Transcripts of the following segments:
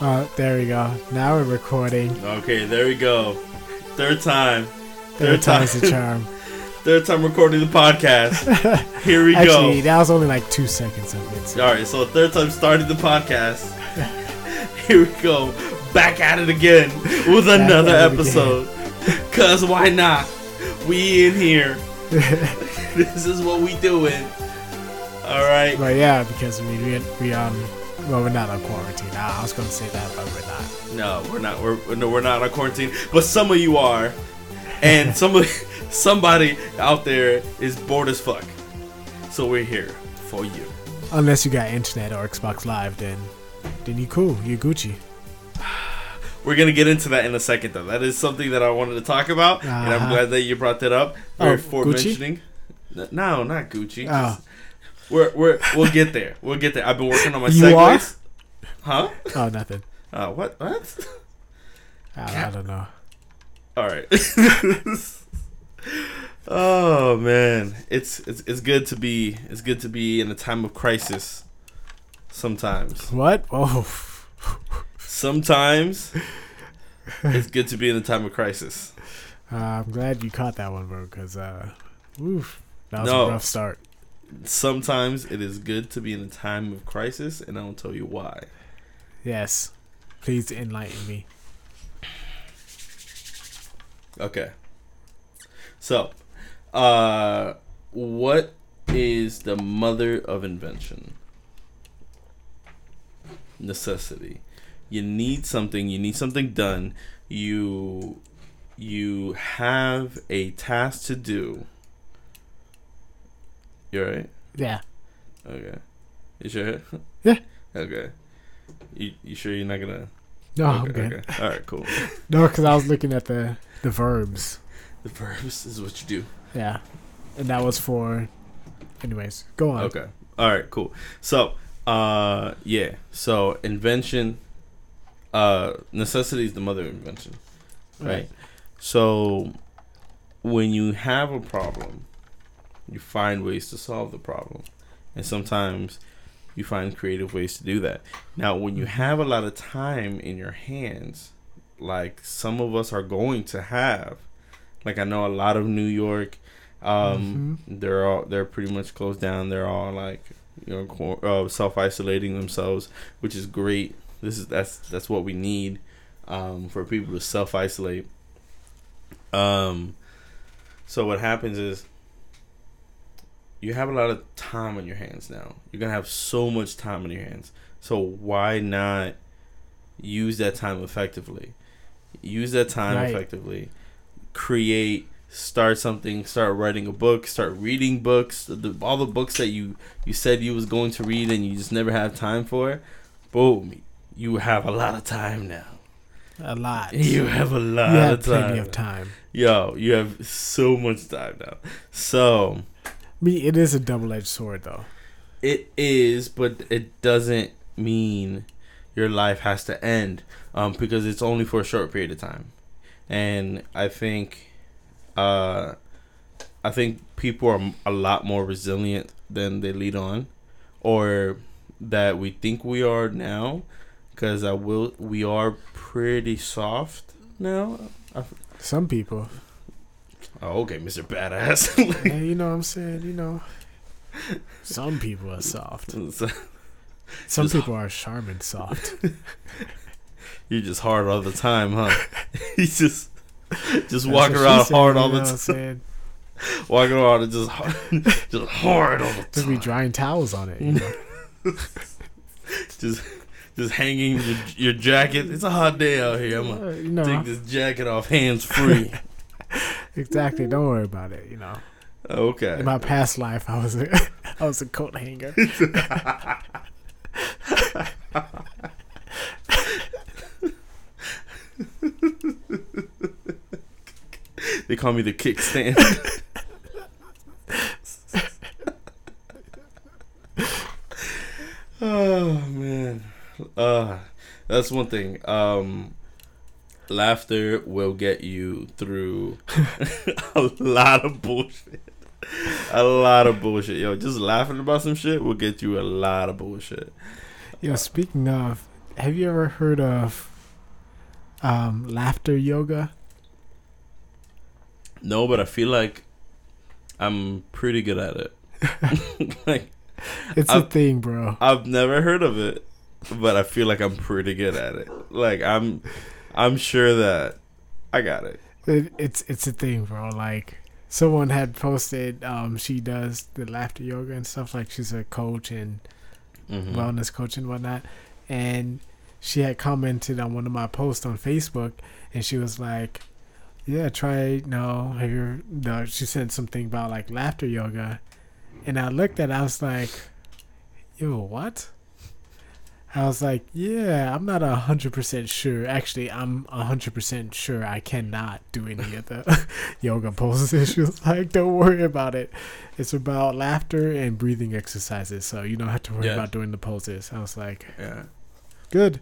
Uh, there we go. Now we're recording. Okay, there we go. Third time. Third time's a charm. Third time recording the podcast. Here we Actually, go. that was only like two seconds of it. so- All right, so third time starting the podcast. Here we go. Back at it again with Back another episode. Cause why not? We in here. this is what we doing. All right. But yeah, because we we, we um well we're not on quarantine. Ah, I was gonna say that, but we're not. No, we're not. We're no, we're not on quarantine. But some of you are, and some of somebody out there is bored as fuck. So we're here for you. Unless you got internet or Xbox Live, then then you cool. You Gucci. We're gonna get into that in a second, though. That is something that I wanted to talk about, and I'm Uh-huh. glad that you brought that up. Oh, for Gucci? mentioning. No, not Gucci. Oh. Just- We're we're we'll get there. We'll get there. I've been working on my You segues. Huh? Oh, nothing. Uh, what? What? I, I don't know. All right. oh man, it's it's it's good to be it's good to be in a time of crisis. Sometimes, What? Oh, sometimes it's good to be in a time of crisis. uh, I'm glad you caught that one, bro. Cause uh, oof, that was No. a rough start. Sometimes it is good to be in a time of crisis, and I'll tell you why. Yes, please enlighten me. Okay. So, uh, what is the mother of invention? Necessity. You need something. You need something done. You you have a task to do. You're right. Yeah. Okay. You sure? Yeah. Okay. You you sure you're not gonna? No, I'm okay, good. okay. All right. Cool. No, because I was looking at the the verbs. The verbs is what you do. Yeah, and that was for. Anyways, go on. Okay. All right. Cool. So, uh, yeah. So invention, uh, necessity is the mother of invention, right? So, when you have a problem, you find ways to solve the problem, and sometimes you find creative ways to do that. Now, when you have a lot of time in your hands, like some of us are going to have, like I know a lot of New York, um, they're all they're pretty much closed down. They're all like you know uh, self isolating themselves, which is great. This is that's that's what we need um, for people to self isolate. Um, so what happens is you have a lot of time on your hands now. You're gonna have so much time on your hands. So why not use that time effectively? Use that time Right. effectively. Create, start something, start writing a book, start reading books. The, all the books that you you said you was going to read and you just never have time for. Boom, you have a lot of time now. A lot. You have a lot You have of time. plenty of time. Yo, you have so much time now. So Me, it is a double-edged sword, though. it is, but it doesn't mean your life has to end um, because it's only for a short period of time. And I think, uh, I think people are a lot more resilient than they lead on, or that we think we are now. Because I will, we are pretty soft now. I, Some people. Oh, okay, Mister Badass. yeah, you know what I'm saying? You know. Some people are soft. Some people are charming soft. You're just hard all the time, huh? you just just That's walk around said, hard all the time. Walking around and just hard, just hard all the time. Just be drying towels on it. You know? Just just hanging your, your jacket. It's a hot day out here. I'm gonna Uh, you know, take this jacket off hands free. Exactly. Don't worry about it. You know, okay. in my past life, I was a, I was a coat hanger. They call me the kickstand. oh man. Uh that's one thing. Um laughter will get you through a lot of bullshit. A lot of bullshit. Yo, just laughing about some shit will get you a lot of bullshit. Yo, speaking of, have you ever heard of um, laughter yoga? No, but I feel like I'm pretty good at it. like It's a I've- thing, bro. I've never heard of it, but I feel like I'm pretty good at it. Like I'm I'm sure that I got it. It, it's it's a thing, bro. Like someone had posted, um, she does the laughter yoga and stuff. Like she's a coach and Mhm. wellness coach and whatnot. And she had commented on one of my posts on Facebook, and she was like, "Yeah, try no. Have you?" No, she said something about like laughter yoga, and I looked at. it, I was like, "Yo, what?" I was like, "Yeah, I'm not a hundred percent sure. Actually, I'm a hundred percent sure I cannot do any of the yoga poses." She was like, "Don't worry about it. It's about laughter and breathing exercises, so you don't have to worry Yeah. about doing the poses." I was like, yeah. good.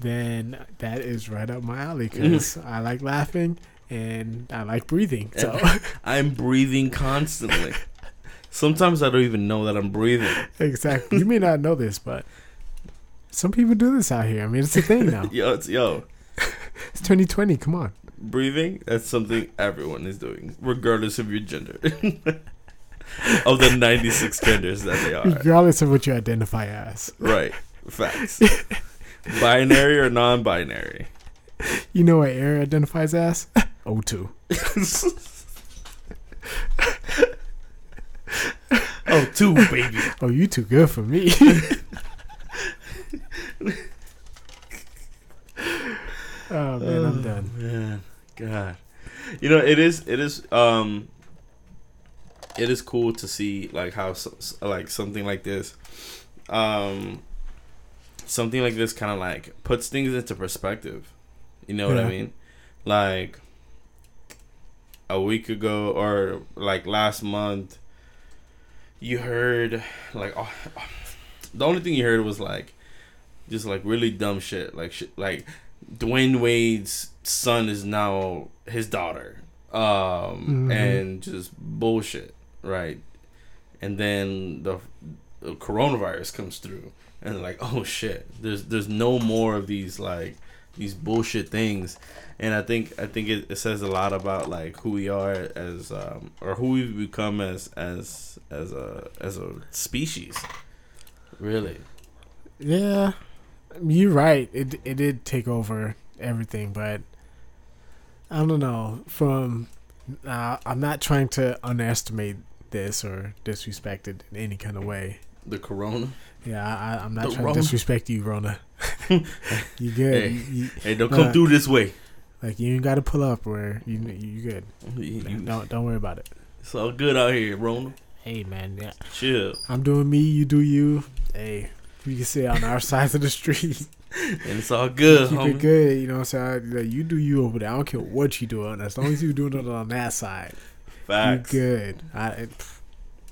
Then that is right up my alley because I like laughing and I like breathing. So I'm breathing constantly. Sometimes I don't even know that I'm breathing. exactly, you may not know this, but some people do this out here. I mean, it's a thing now. Yo, it's yo, It's 2020. Come on. breathing, that's something everyone is doing, regardless of your gender. of the 96 genders that they are. Regardless of what you identify as, Right. Facts. Binary or non binary. you know what air identifies as? O2. oh, two, baby. Oh, you too good for me. Oh man, I'm done. Man, God. You know, it is, it is, um, it is cool to see like how like something like this, um, something like this kind of like puts things into perspective. You know what I mean? Like a week ago or like last month, you heard like oh, the only thing you heard was like just like really dumb shit, like shit like Dwyane Wade's son is now his daughter, um, Mhm. and just bullshit, right? And then the, the coronavirus comes through, and like, oh shit, there's there's no more of these like these bullshit things, and I think I think it, it says a lot about like who we are as um, or who we've become as as as a as a species, really. Yeah, you're right. It it did take over everything, but I don't know. From uh, I'm not trying to underestimate this or disrespect it in any kind of way. The corona. Yeah, I, I- I'm not The trying Rona. to disrespect you, Rona. you good? Hey. You, you, Hey, don't come through this way. like you ain't got to pull up where you you good. You- you- Don't don't worry about it. It's all good out here, Rona. Hey man, yeah, Chill. I'm doing me. You do you. Hey, we can sit on our sides of the street. And it's all good, Keep homie. it good, you know. what I'm saying like, you do you over there. I don't care what you doing, as long as you doing it on that side. Facts. You good. I it, pff,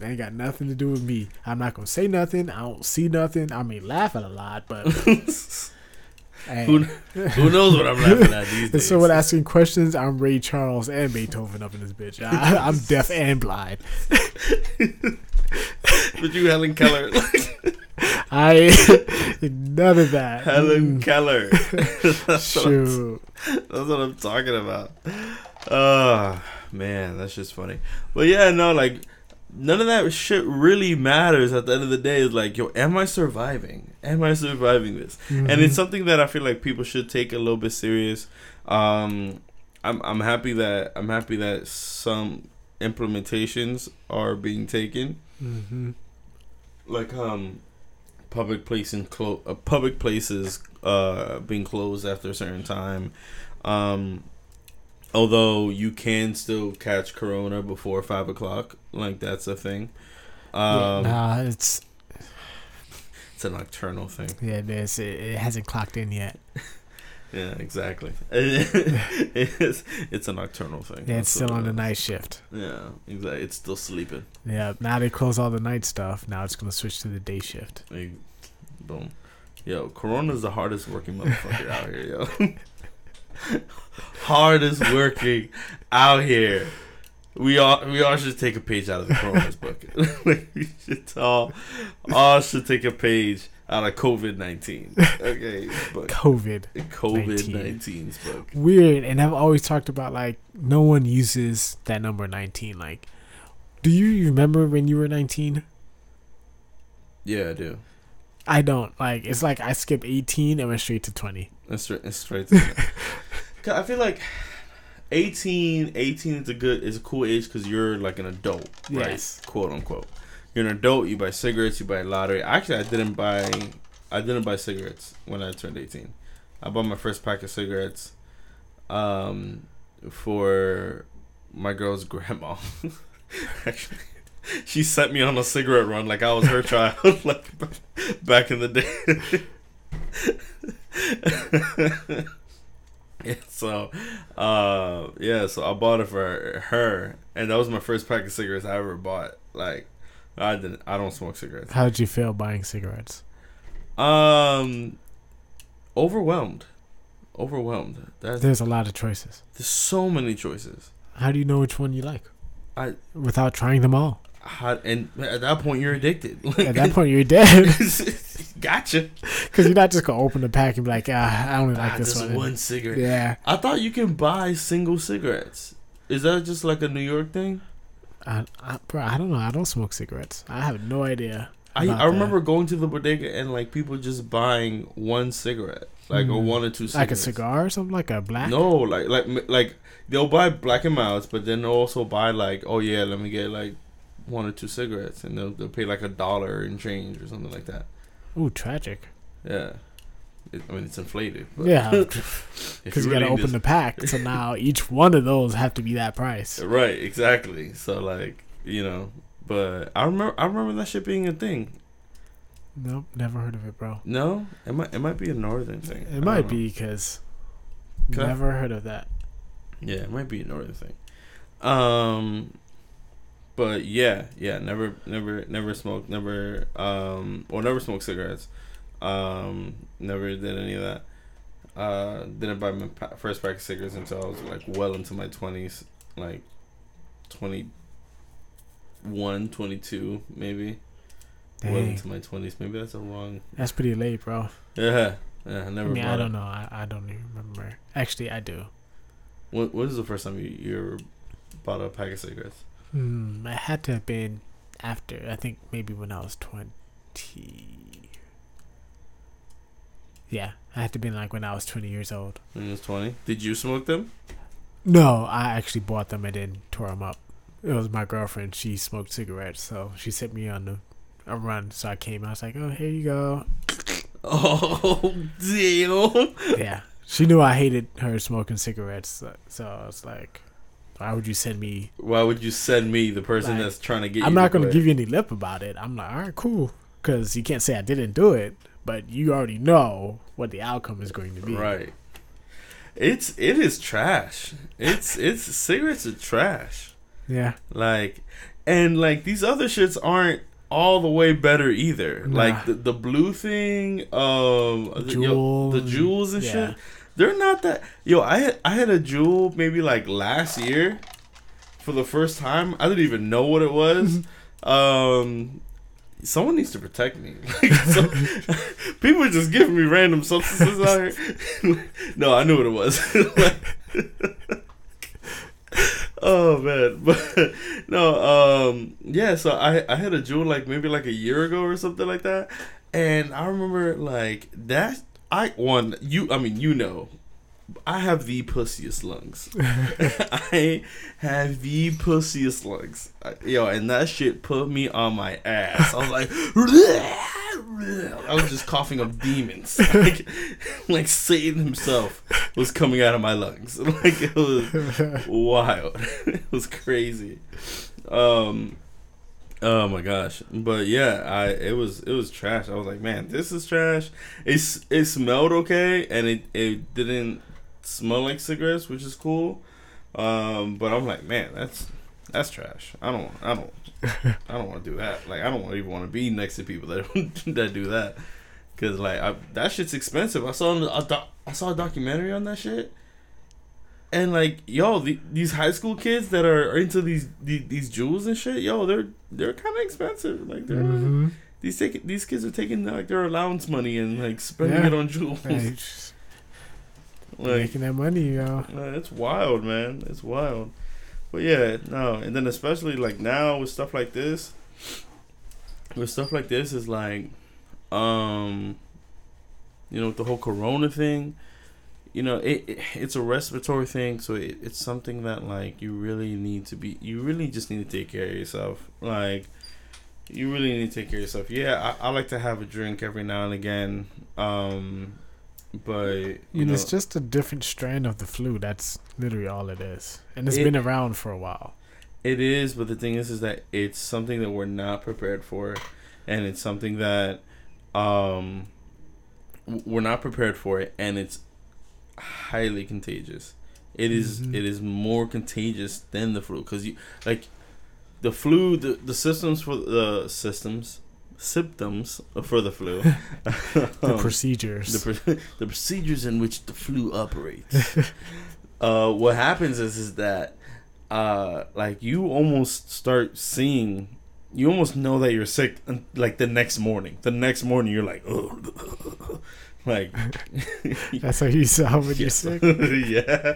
ain't got nothing to do with me. I'm not gonna say nothing. I don't see nothing. I mean, laughing a lot, but. Who, who knows what I'm laughing at these And days? someone asking questions, I'm Ray Charles and Beethoven up in this bitch. I, I'm deaf and blind. but you, Helen Keller. I none of that. Helen Mm, Keller. that's, what shoot. that's what I'm talking about. Oh, man, that's just funny. But yeah, no, like, none of that shit really matters at the end of the day. Is like, yo, am I surviving? Am I surviving this? and Mhm. it's something that I feel like people should take a little bit serious. Um, I'm I'm happy that I'm happy that some implementations are being taken, Mhm. like um, public places clo- uh, public places uh being closed after a certain time. Um, although you can still catch corona before five o'clock, like that's a thing. Yeah, Um, nah, it's it's a nocturnal thing. yeah, it is. It, it hasn't clocked in yet. Yeah, exactly. it's, it's a nocturnal thing. Yeah, it's still on the night shift. Yeah, exactly. It's still sleeping. Yeah, now they close all the night stuff. Now it's gonna switch to the day shift. Like, boom. Yo, Corona's the hardest working motherfucker out here, yo. hardest working out here. We all we all should take a page out of the Corona's book. like, we should all all should take a page out of COVID nineteen. Okay, but COVID. COVID nineteen spoke. Weird, and I've always talked about like no one uses that number nineteen. Like, do you remember when you were nineteen? Yeah, I do. I don't. Like, it's like I skipped eighteen and went straight to twenty. That's straight. That's straight. 'Cause I feel like 18, 18 is a good is a cool age because you're like an adult, right? Yes. Quote unquote. You're an adult. You buy cigarettes. You buy lottery. Actually, I didn't buy. I didn't buy cigarettes when I turned eighteen. I bought my first pack of cigarettes, um, for my girl's grandma. Actually, she sent me on a cigarette run like I was her child, like back in the day. So, uh, yeah, so I bought it for her, and that was my first pack of cigarettes I ever bought. Like, I didn't, I don't smoke cigarettes. How did you feel buying cigarettes? Um, overwhelmed, overwhelmed. That's, There's a lot of choices. there's so many choices. How do you know which one you like? I- without trying them all. How, and at that point, you're addicted. At that point, you're dead gotcha. because you're not just gonna open the pack and be like, ah, I only like Ah, this just one. one cigarette. Yeah, I thought you can buy single cigarettes. Is that just like a New York thing? I, I, bro, I don't know. I don't smoke cigarettes. I have no idea. I, I that. remember going to the bodega and like people just buying one cigarette, like or Hmm. one or two cigarettes. like a cigar or something, like a black. No, like like like they'll buy Black and Milds, but then they'll also buy like, oh yeah, let me get like one or two cigarettes, and they'll they'll pay like a dollar in change or something like that. Ooh, tragic. Yeah, I mean it's inflated. Yeah, because you, really gotta open just- the pack. So now each one of those have to be that price. Right, exactly. So like you know, but I remember I remember that shit being a thing. Nope, never heard of it, bro. No, it might it might be a northern thing. It might know. be because Could I- never heard of that. Yeah, it might be a northern thing. Um, but yeah, yeah, never, never, never smoked, never, um, or never smoked cigarettes. Um, never did any of that. Uh, didn't buy my first pack of cigarettes until I was like well into my twenties, like 21, 22, maybe. Well into my twenties. Maybe that's a wrong. that's pretty late, bro. Yeah, yeah. I I never. mean, I don't it. know. I, I don't even remember. Actually, I do. When, when was the first time you, you ever bought a pack of cigarettes? Hmm, it had to have been after. I think maybe when I was twenty. Yeah, I had to been like when I was twenty years old. When you was twenty. Did you smoke them? No, I actually bought them and then tore them up. It was my girlfriend. She smoked cigarettes, so she sent me on the a run. So I came. I was like, "Oh, here you go." Oh damn! yeah, she knew I hated her smoking cigarettes, so, so I was like, "Why would you send me?" Why would you send me the person Like, that's trying to get? I'm not gonna quit? give you any lip about it. I'm like, "All right, cool," because you can't say I didn't do it, but you already know what the outcome is going to be. right. It's it is trash. It's it's cigarettes are trash. Yeah. Like, and like these other shits aren't all the way better either. Nah. Like the the blue thing, um, the, Juul the Juuls and yeah. shit. They're not that. Yo, I had I had a Juul maybe like last year, for the first time. I didn't even know what it was. um, someone needs to protect me. Like, so, people are just giving me random substances out here. no, I knew what it was. Like- oh man, but no, um, yeah. So I I had a Juul like maybe like a year ago or something like that, and I remember like that. I one you. I mean, you know. I have the pussiest lungs. I have the pussiest lungs. I- Yo, and that shit put me on my ass. I was like, I was just coughing up demons. Like, like Satan himself was coming out of my lungs. Like it was wild. it was crazy. Um Oh my gosh. But yeah, I it was it was trash. I was like, man, this is trash. It's it smelled okay and it, it didn't smell like cigarettes, which is cool. Um, but I'm like, man, that's that's trash. I don't I don't I don't want to do that. Like I don't even want to be next to people that that do that. Cause like I, that shit's expensive. I saw a doc, I saw a documentary on that shit, and like yo, the, these high school kids that are, are into these, these these Juuls and shit, yo, they're they're kind of expensive. Like they're Mhm. these take, these kids are taking like their allowance money and like spending Yeah. it on Juuls. Just like making that money, yo. uh, it's wild, man. It's wild. But yeah, no, and then especially like now with stuff like this, with stuff like this is like, um, you know, with the whole Corona thing, you know, it, it it's a respiratory thing, so it, it's something that like you really need to be, you really just need to take care of yourself, like. You really need to take care of yourself. Yeah, I, I like to have a drink every now and again, um, but you know, it's just a different strand of the flu. That's literally all it is, and it's It- been around for a while. It is, but the thing is, is that it's something that we're not prepared for, and it's something that um we're not prepared for it, and it's highly contagious. It is- Mhm. it is more contagious than the flu because you like the flu. The the systems for the systems symptoms for the flu. The um, procedures. the, pr- the procedures in which the flu operates. uh, what happens is is that uh, like you almost start seeing, you almost know that you're sick like the next morning. The next morning you're like, oh, like That's how you sound when you're sick. yeah.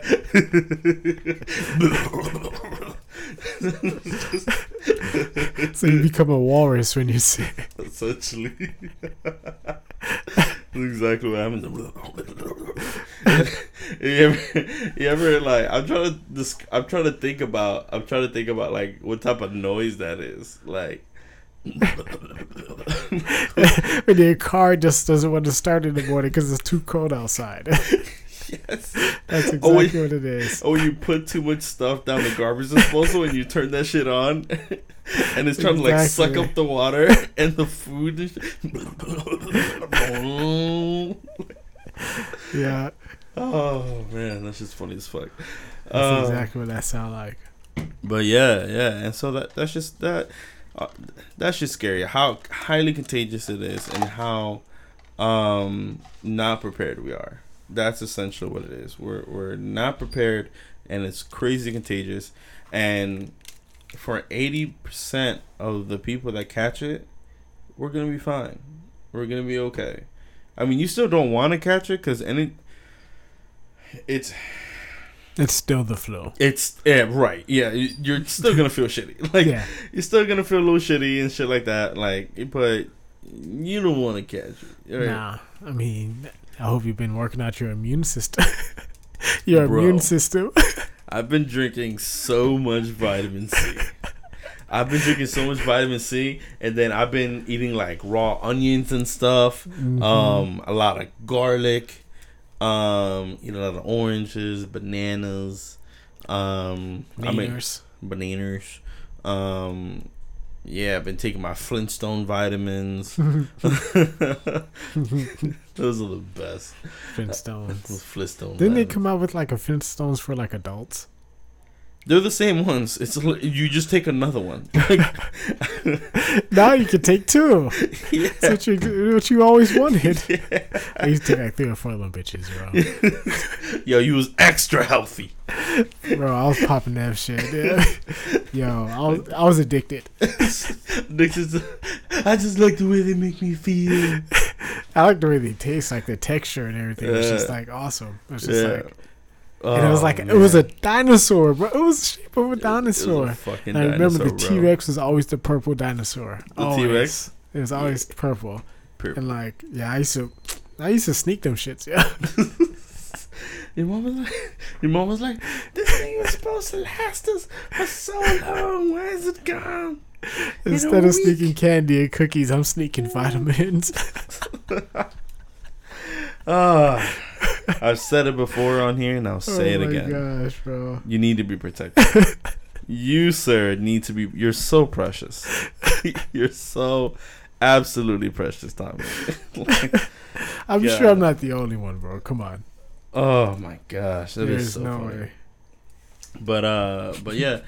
So you become a walrus when you see sick. Essentially. That's exactly what happens. you, ever, you ever like I'm trying to dis- I'm trying to think about I'm trying to think about like what type of noise that is. Like when your car just doesn't want to start in the morning because it's too cold outside. Yes. That's exactly Oh, what it is. Or you put too much stuff down the garbage disposal and you turn that shit on and it's trying to like suck up the water and the food shit. Yeah, Oh man, that's just funny as fuck. that's Uh, exactly what that sound like. But yeah, yeah, and so that that's just that uh, that's just scary. How highly contagious it is, and how um not prepared we are. That's essentially what it is. We're we're not prepared, and it's crazy contagious. And for eighty percent of the people that catch it, we're gonna be fine. We're gonna be okay. I mean, you still don't want to catch it because any. It's It's still the flu. it's yeah right yeah you- you're still gonna feel shitty like yeah, you're still gonna feel a little shitty and shit like that like but you don't want to catch it right? nah. I mean, I hope you've been working out your immune system. your Bro. immune system. I've been drinking so much vitamin C I've been drinking so much vitamin C and then I've been eating like raw onions and stuff Mhm. um a lot of garlic um eat a lot of oranges bananas um I mean bananas. Um, yeah, I've been taking my Flintstone vitamins. Those are the best. Flintstones. Flintstones. Didn't they come out with like a Flintstones for like adults? They're the same ones. It's you just take another one. now you can take two. yeah. That's what you, what you always wanted. I used to take like three or four of them bitches, bro. Yo, you was extra healthy. Bro, I was popping that shit. Yeah. Yo, I was I was addicted. Just- I just like the way they make me feel. I like the way they taste, like the texture and everything. It's just like awesome. It's just Yeah. Like, and it was Oh, like it was a dinosaur, bro. It was the shape of a a dinosaur. fucking And I remember the dinosaur. T Rex was always the purple dinosaur. The T-Rex? It was always purple. Purple. And like, yeah, I used to, I used to sneak them shits. Yeah. Your mom was like, your mom was like, this thing was supposed to last us for so long. Why is it gone? In Instead of sneaking candy and cookies, I'm sneaking vitamins. Ah, I've said it before on here, and I'll say oh it my again. gosh, bro. You need to be protected. you, sir, need to be. You're so precious. you're so absolutely precious, Tommy. Like, I'm sure I'm not the only one, bro. Come on. oh my gosh, that is There's so no funny. way. But uh, but yeah,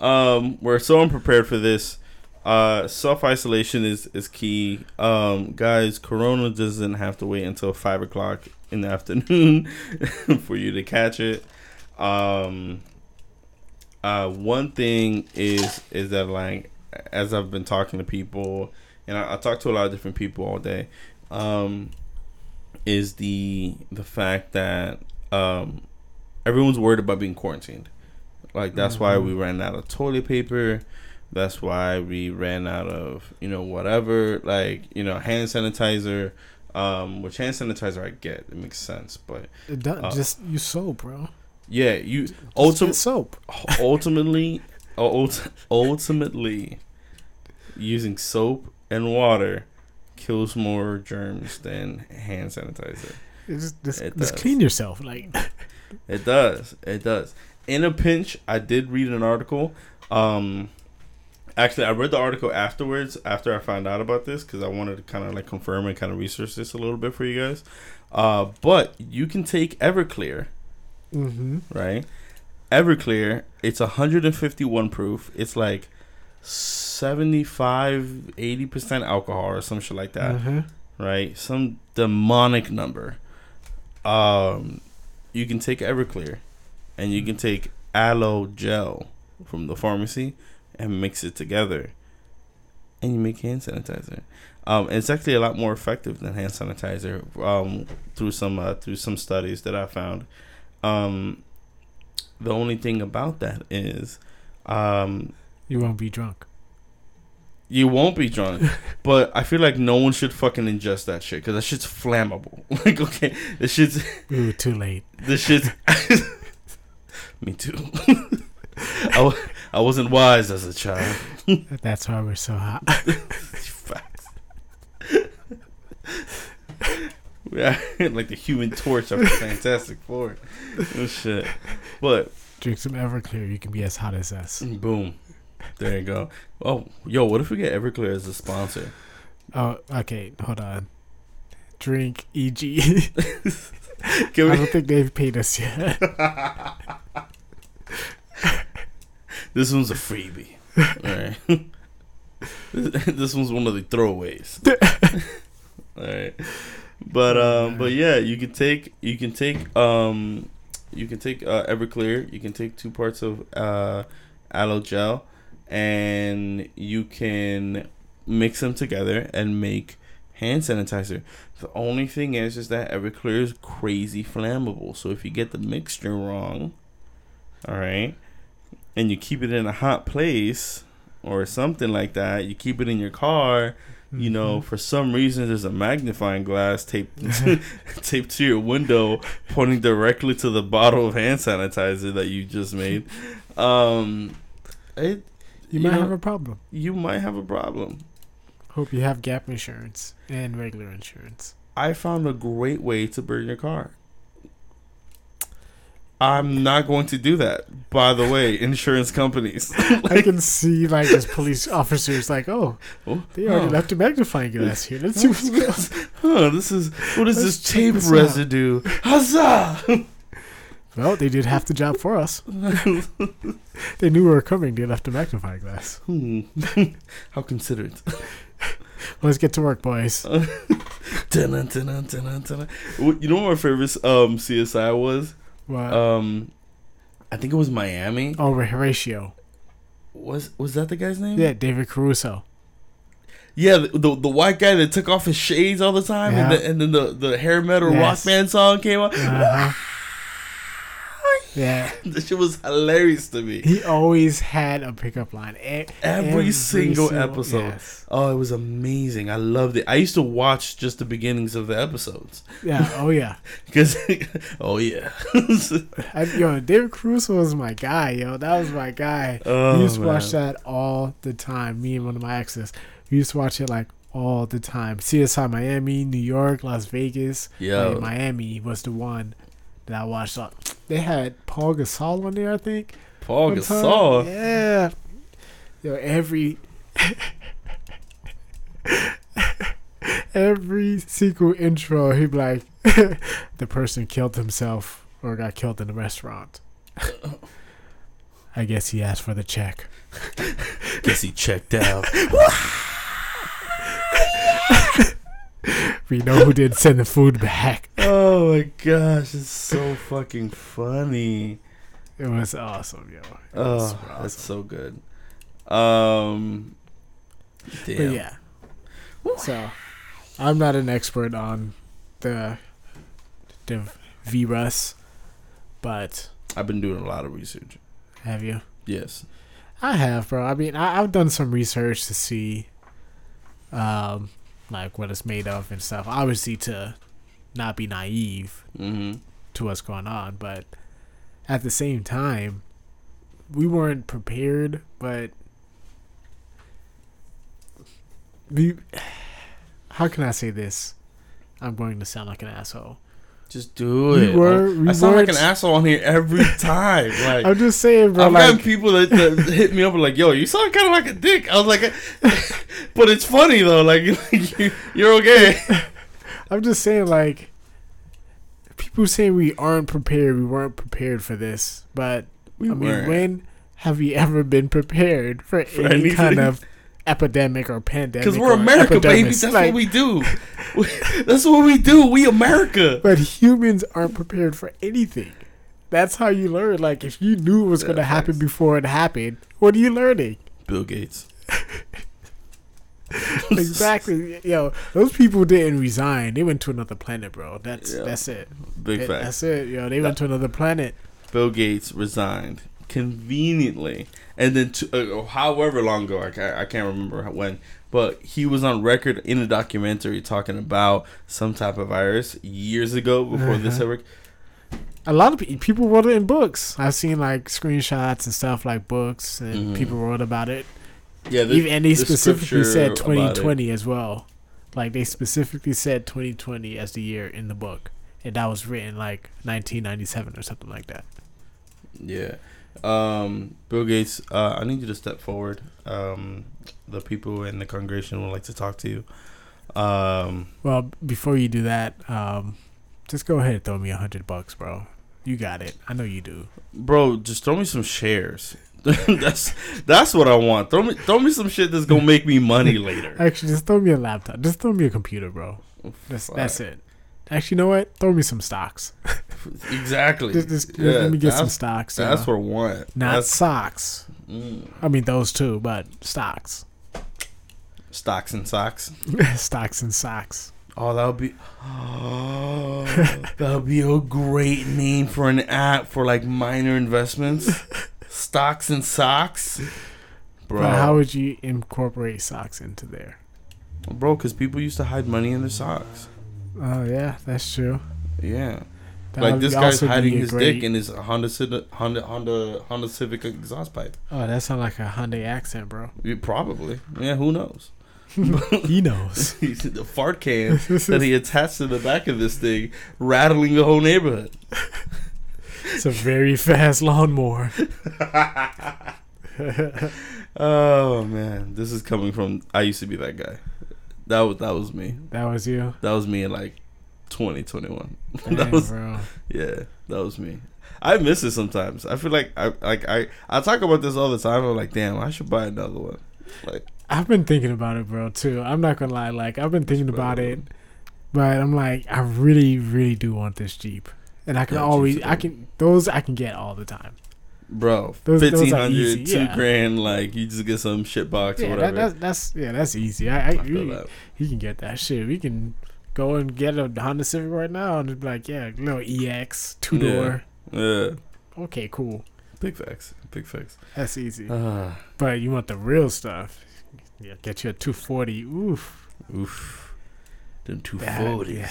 um, we're so unprepared for this. Uh, self isolation is is key. Um, guys, Corona doesn't have to wait until five o'clock in the afternoon for you to catch it. Um, uh, one thing is is that like as I've been talking to people, and I, I talk to a lot of different people all day, um, is the the fact that um, everyone's worried about being quarantined. Like that's why we ran out of toilet paper. That's why we ran out of you know whatever like you know hand sanitizer. Um, which hand sanitizer I get, it makes sense, but It does, Uh, just use soap, bro. yeah, you ultimately soap. ultimately ult- ultimately using soap and water kills more germs than hand sanitizer. It's just just, It just clean yourself. Like It does. It does. In a pinch, I did read an article. Um, actually, I read the article afterwards after I found out about this because I wanted to kind of like confirm and kind of research this a little bit for you guys. Uh, but you can take Everclear, mm-hmm. right? Everclear, it's 151 proof. It's like 75, 80% alcohol or some shit like that uh-huh. right? Some demonic number. Um, you can take Everclear, and you can take aloe gel from the pharmacy and mix it together, and you make hand sanitizer. Um, it's actually a lot more effective than hand sanitizer. Um, through some uh, through some studies that I found. Um, the only thing about that is, um, You won't be drunk. you won't be drunk, but I feel like no one should fucking ingest that shit because that shit's flammable. like, okay, this shit's too late. this shit's. Me too. I, I wasn't wise as a child. That's why we're so hot. Facts. Like the Human Torch of the Fantastic Four. Oh shit! But Drink some Everclear. You can be as hot as us. boom, there you go. Oh, yo, what if we get Everclear as a sponsor? Oh, okay. Hold on. Drink EG. I don't think they've paid us yet. This one's a freebie. Alright. this one's one of the throwaways. Alright. But um but yeah, you can take you can take um you can take uh, Everclear, you can take two parts of uh aloe gel and you can mix them together and make hand sanitizer. The only thing is is that Everclear is crazy flammable. So if you get the mixture wrong, all right, and you keep it in a hot place or something like that, you keep it in your car, you know, for some reason there's a magnifying glass taped taped to your window pointing directly to the bottle of hand sanitizer that you just made. Um it You You might know- have a problem. you might have a problem. Hope you have gap insurance and regular insurance. I found a great way to burn your car. I'm not going to do that. By the way, insurance companies. I can see like this police officers like, oh, Oh, they already oh. left a magnifying glass here. Let's see what's going on. Huh, this is what is Let's this tape this out. residue? Huzzah! Well, they did half the job for us. they knew we were coming. They left a magnifying glass. Hmm. How considerate. Let's get to work, boys. You know what my favorite um, CSI was? What? Um, I think it was Miami. oh, Horatio. Was was that the guy's name? Yeah, David Caruso. Yeah, the, the the white guy that took off his shades all the time, and, Yeah. the, and then the the hair metal Yes. rock band song came on. Uh-huh. Yeah, That shit was hilarious to me. he always had a pickup line. E- Every, single, episode. yes. Oh, it was amazing. I loved it. I used to watch just the beginnings of the episodes Yeah. Oh yeah. because, oh yeah, I, yo, David Caruso was my guy. Yo, that was my guy. oh, we used to watch that all the time. Me and one of my exes. We used to watch it like all the time. CSI Miami, New York, Las Vegas. Yeah. Miami was the one that I watched. Up. They had Paul Gasol on there, I think. Paul one time. Gasol. Yeah. Yo, every every sequel intro, he'd be like, the person killed himself or got killed in the restaurant. I guess he asked for the check. Guess he checked out. We know who did send the food back. oh my gosh, it's so fucking funny. It was awesome, yo. It Oh, was super that's so good. Um, But Damn. yeah. So, I'm not an expert on the the virus, but I've been doing a lot of research. have you? Yes. I have, bro. I mean, I, I've done some research to see, um, like what it's made of and stuff. Obviously, to not be naive Mm-hmm. to what's going on, but at the same time, we weren't prepared. But we, how can I say this? I'm going to sound like an asshole. Just do it. were- Oh, we I sound like an asshole on here every time. Like I'm just saying, bro. I've like, gotten people that, that hit me up and like, "Yo, you sound kind of like a dick." I was like, eh. "But it's funny though. Like, you, you're okay." I'm just saying, like, people saying we aren't prepared. We weren't prepared for this, but We I mean, weren't. when have we ever been prepared for, For any kind of epidemic or pandemic? Because we're America, baby. That's Like, what we do. That's what we do. We America. But humans aren't prepared for anything. That's how you learn. Like, if you knew it was Yeah, going to happen before it happened, what are you learning? Bill Gates. exactly. Yo, those people didn't resign. They went to another planet, bro. That's Yeah. that's it. Big It- fact. That's it. Yo, they went to another planet. Bill Gates resigned conveniently, and then to, uh, however long ago I can't, I can't remember when, but he was on record in a documentary talking about some type of virus years ago before this Uh-huh. ever. A lot of pe- people wrote it in books. I've seen like screenshots and stuff like books, and Mhm. people wrote about it. Yeah, the, Even and they the specifically said 2020 as well. Like they specifically said 2020 as the year in the book, and that was written like 1997 or something like that. Yeah. Um, Bill Gates, uh, I need you to step forward. Um, the people in the congregation would like to talk to you. Um, Well, before you do that, um, just go ahead and throw me a hundred bucks, bro. You got it. I know you do. bro, just throw me some shares. that's that's what I want. Throw me throw me some shit that's gonna make me money later. Actually, just throw me a laptop. Just throw me a computer, bro. That's that's it. Actually, you know what? Throw me some stocks. Exactly. Just, just, Yeah, let me get some stocks. That's yo. what I want. Not That's socks. mm, I mean those too, but stocks, stocks and socks. stocks and socks. Oh, that would be. Oh, that would be a great name for an app for like minor investments. Stocks and socks, bro. But how would you incorporate socks into there? bro, because people used to hide money in their socks. Oh yeah, that's true. Yeah, That like this guy's hiding his great- dick in his Honda Civic, Honda Honda Honda Civic exhaust pipe. Oh, that sounds like a Hyundai accent, bro. Yeah, Probably. Yeah, who knows? he knows. the fart can that he attached to the back of this thing, rattling the whole neighborhood. it's a very fast lawnmower. Oh man, this is coming from. I used to be that guy. That was that was me. That was you. That was me in like 2021. Dang, that was bro. yeah. That was me. I miss it sometimes. I feel like I like I I talk about this all the time. I'm like, damn, I should buy another one. Like, I've been thinking about it, bro. Too. I'm not gonna lie. Like I've been thinking about it, but I'm like, I really, really do want this Jeep, and I can Yeah, always, I can those I can get all the time. Bro, fifteen hundred, two yeah. grand. Like, you just get some shit box or whatever. that, that's that's yeah, that's easy. I, I, I we- that. he can get that shit. We can go and get a Honda Civic right now and just be like, yeah, little EX two door. Yeah, Okay, cool. big facts. Big facts. That's easy. Ah, But you want the real stuff? Yeah, get you a 240. Oof. oof. Them two yeah.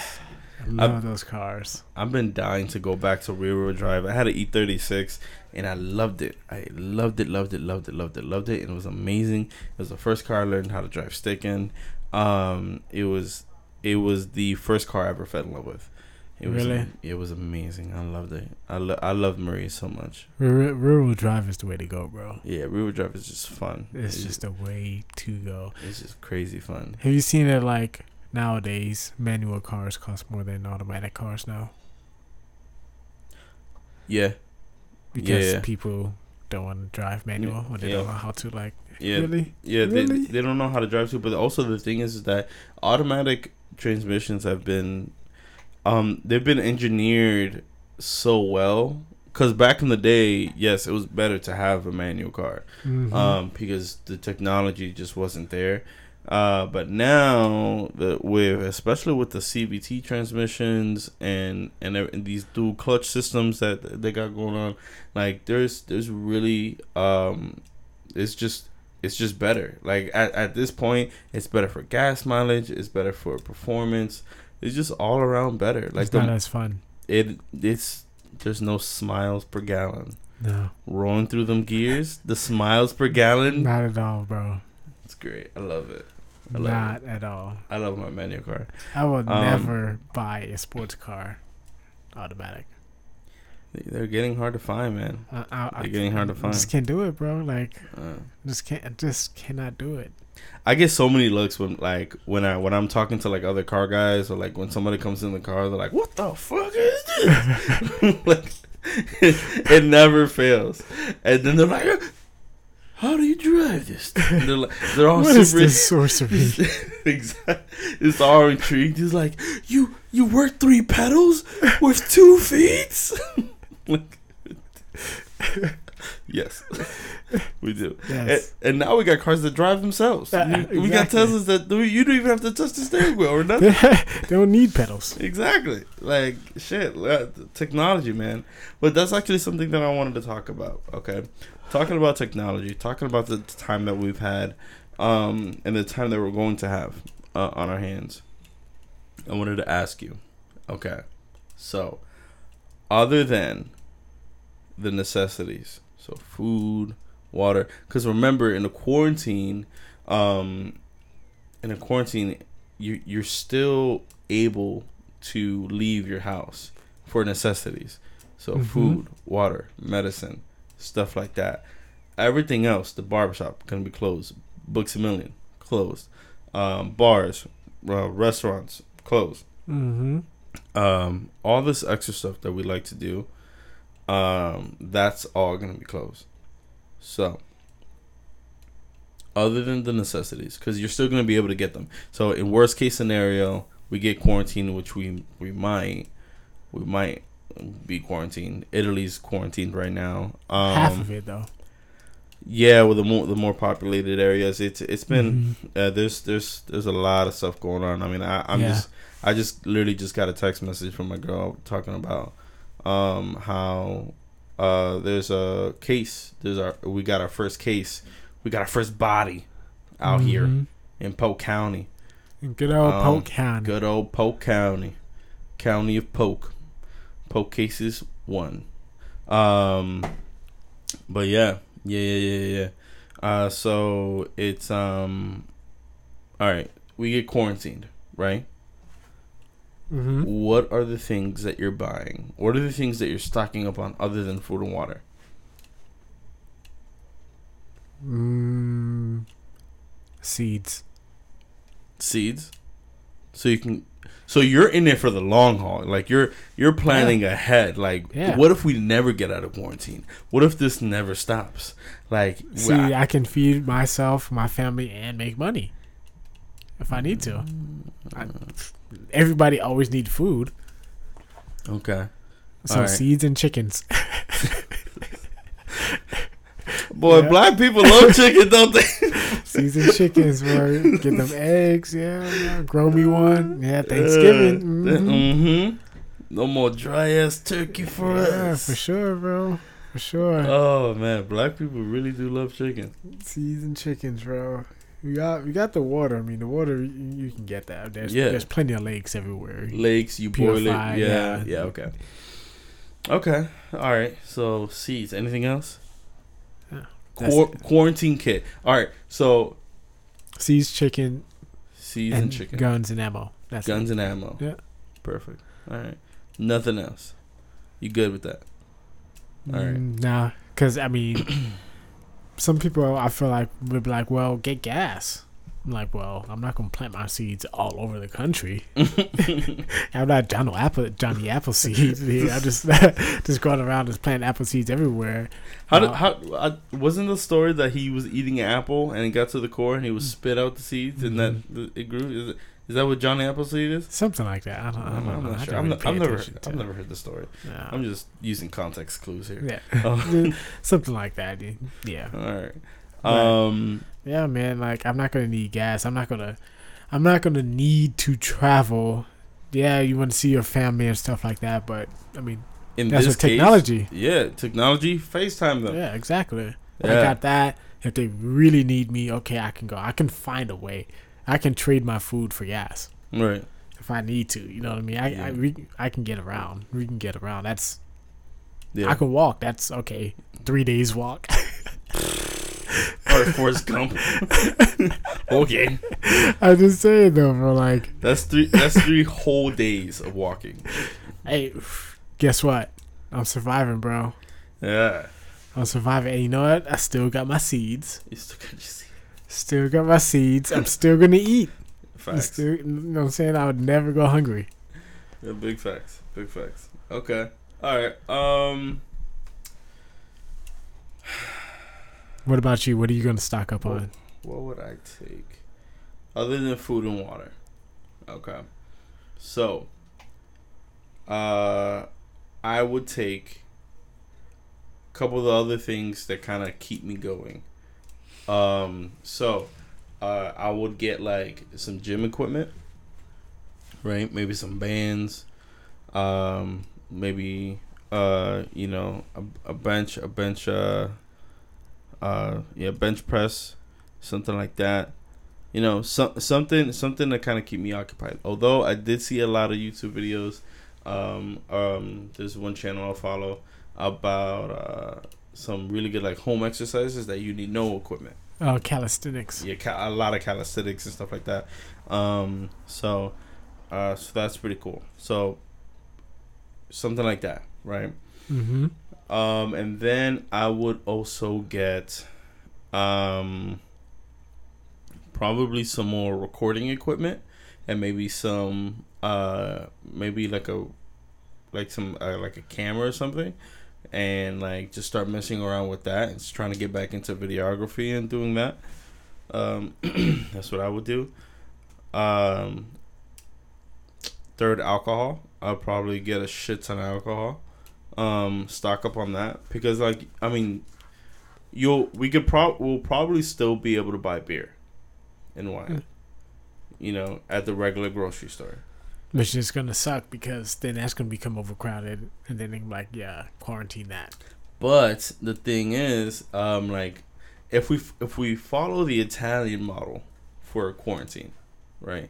I love those cars. I've been dying to go back to rear wheel drive. I had an E36 and I loved it. I loved it, loved it, loved it, loved it, loved it. And it was amazing. It was the first car I learned how to drive stick in. Um, it was it was the first car I ever fell in love with. It was Really? it was amazing. I loved it. I lo- I love Marie so much. Rear, rear wheel drive is the way to go, bro. Yeah, rear wheel drive is just fun. It's just the way to go. it's just crazy fun. Have you seen it like nowadays? Manual cars cost more than automatic cars now Yeah, because Yeah. people don't want to drive manual or they Yeah. don't know how to. Like, yeah. really? Yeah, Really? they they don't know how to drive too. But also the thing is, is that automatic transmissions have been, um, they've been engineered so well. Cause back in the day, yes, it was better to have a manual car, Mhm. um, because the technology just wasn't there. Uh, but now the with especially with the CVT transmissions and and, and these dual clutch systems that they got going on, like there's there's really um, it's just it's just better. Like at, at this point, it's better for gas mileage. It's better for performance. It's just all around better. Like it's not the, as fun. it it's there's no smiles per gallon No, rolling through them gears. The smiles per gallon. not at all, bro. It's great. I love it. I Not at all. I love my manual car. I would Um, never buy a sports car automatic. They're getting hard to find, man. I, I, I They're getting hard to find. just can't do it, bro. Like, Uh, just can't. Just cannot do it. I get so many looks when like when I when I'm talking to like other car guys or like when somebody comes in the car, they're like, "What the fuck is this?" like it never fails, and then they're like, "How do you drive this?" thing?" They're like, they're all What is super this sorcery? exactly. It's all intrigued. He's like, "You you work three pedals with two feet?" like, yes, we do. yes. And, and now we got cars that drive themselves. Uh, We- We got. Teslas that you don't even have to touch the steering wheel or nothing. they don't need pedals. exactly. Like shit, uh, technology, man. But that's actually something that I wanted to talk about. Okay, talking about technology, talking about the time that we've had, um, and the time that we're going to have uh, on our hands. I wanted to ask you. Okay, so other than the necessities, so food, water, because remember in a quarantine, um, in a quarantine, you you're still able to leave your house for necessities, so Mhm. food, water, medicine, stuff like that. Everything else, the barbershop gonna be closed. Books a million closed. Um, bars, uh, restaurants closed Mm-hmm. um, all this extra stuff that we like to do, um, that's all gonna be closed. So, other than the necessities, because you're still gonna be able to get them. So, in worst case scenario, we get quarantined, which we we might, we might be quarantined. Italy's quarantined right now. Um, Half of it, though. Yeah, with the more the more populated areas, it's it's been Mhm. uh, there's there's there's a lot of stuff going on. I mean, I, I'm Yeah. just I just literally just got a text message from my girl talking about um how uh there's a case. There's our we got our first case. We got our first body out here Mhm. in Polk County. Good old Um, Polk County. Good old Polk County, County of Polk. Polk cases one. Um, but yeah, yeah, yeah, yeah, yeah. Uh, so it's um, all right. We get quarantined, right? Mm-hmm. What are the things that you're buying? What are the things that you're stocking up on other than food and water? Mm, seeds. Seeds. So you can. So you're in it for the long haul. Like you're you're planning ahead. Like Yeah. what if we never get out of quarantine? What if this never stops? Like See, I- I can feed myself, my family, and make money if I need to. I, everybody always need food, okay. so Alright. seeds and chickens. Boy, Yeah. black people love chicken, don't they? seeds and chickens, bro. Get them eggs, yeah. Grow me one, yeah. Thanksgiving, mhm. Mm-hmm. No more dry ass turkey for yeah, us. for sure, bro, for sure. Oh man, black people really do love chicken. Seeds and chickens, bro. We got we got the water. I mean, the water you, you can get that. There's Yeah. there's plenty of lakes everywhere. Lakes, you boil it. Yeah, yeah. yeah, okay. Okay, all right. So seeds. Anything else? It. quarantine kit. All right. So Seeds, chicken, seeds and and chicken, guns and ammo. That's guns it. and ammo. Yeah. Perfect. All right. Nothing else. You good with that? All right. Mm, Nah, because I mean, some people I feel like would be like, "Well, get gas." I'm like, "Well, I'm not gonna plant my seeds all over the country. I'm not Johnny Apple, Johnny Appleseed. here. I'm just just going around just planting apple seeds everywhere." How did Uh, how uh, wasn't the story that he was eating an apple and it got to the core and he was spit out the seeds and that it grew? Is, it, is that what Johnny Appleseed is? Something like that. I don't, I I'm, don't I'm know. not I sure. I'm not, I've never I've never heard the story. Nah. I'm just using context clues here. yeah, Oh. something like that. Yeah. All right. Um, Yeah, man. Like I'm not gonna need gas. I'm not gonna. I'm not gonna need to travel. Yeah, you want to see your family and stuff like that, but I mean in that's this technology. case, yeah, technology, FaceTime them. Yeah, exactly. I got that. If they really need me, okay, I can go. I can find a way. I can trade my food for gas Right. if I need to. You know what I mean? I Yeah. I, we, I can get around. We can get around. That's Yeah. I can walk. That's okay. Three days walk. or Forrest Gump. okay. I'm just saying though, bro. Like, That's three. That's three whole days of walking. hey, guess what? I'm surviving, bro. Yeah. I'm surviving. And you know what? I still got my seeds. You still got your seat. Still got my seeds. I'm still gonna eat. Facts. still, you know what I'm saying? I would never go hungry. Yeah, big facts. Big facts. Okay. All right. Um. What about you? What are you gonna stock up on? What would I take other than food and water? Okay. So, uh, I would take a couple of the other things that kind of keep me going. Um, so, uh, I would get like some gym equipment, right? Maybe some bands, um, maybe uh, you know, a, a bench, a bench, uh, uh, yeah, bench press, something like that. You know, some something something to kind of keep me occupied. Although I did see a lot of YouTube videos. Um, um, there's one channel I follow about uh, some really good like home exercises that you need no equipment. Oh, calisthenics. Yeah, ca- a lot of calisthenics and stuff like that. Um, so, uh, so that's pretty cool. So, something like that, right? Mm-hmm. Um, and then I would also get, um, probably some more recording equipment, and maybe some, uh, maybe like a, like some uh, like a camera or something, and like just start messing around with that and just trying to get back into videography and doing that. Um, that's what I would do. Um, third, alcohol. I'll probably get a shit ton of alcohol um stock up on that because like i mean you'll we could prob we'll probably still be able to buy beer and wine Mm. you know at the regular grocery store Which is gonna suck because then that's gonna become overcrowded, and then they're like, yeah, quarantine that. but the thing is um like if we if we follow the italian model for quarantine right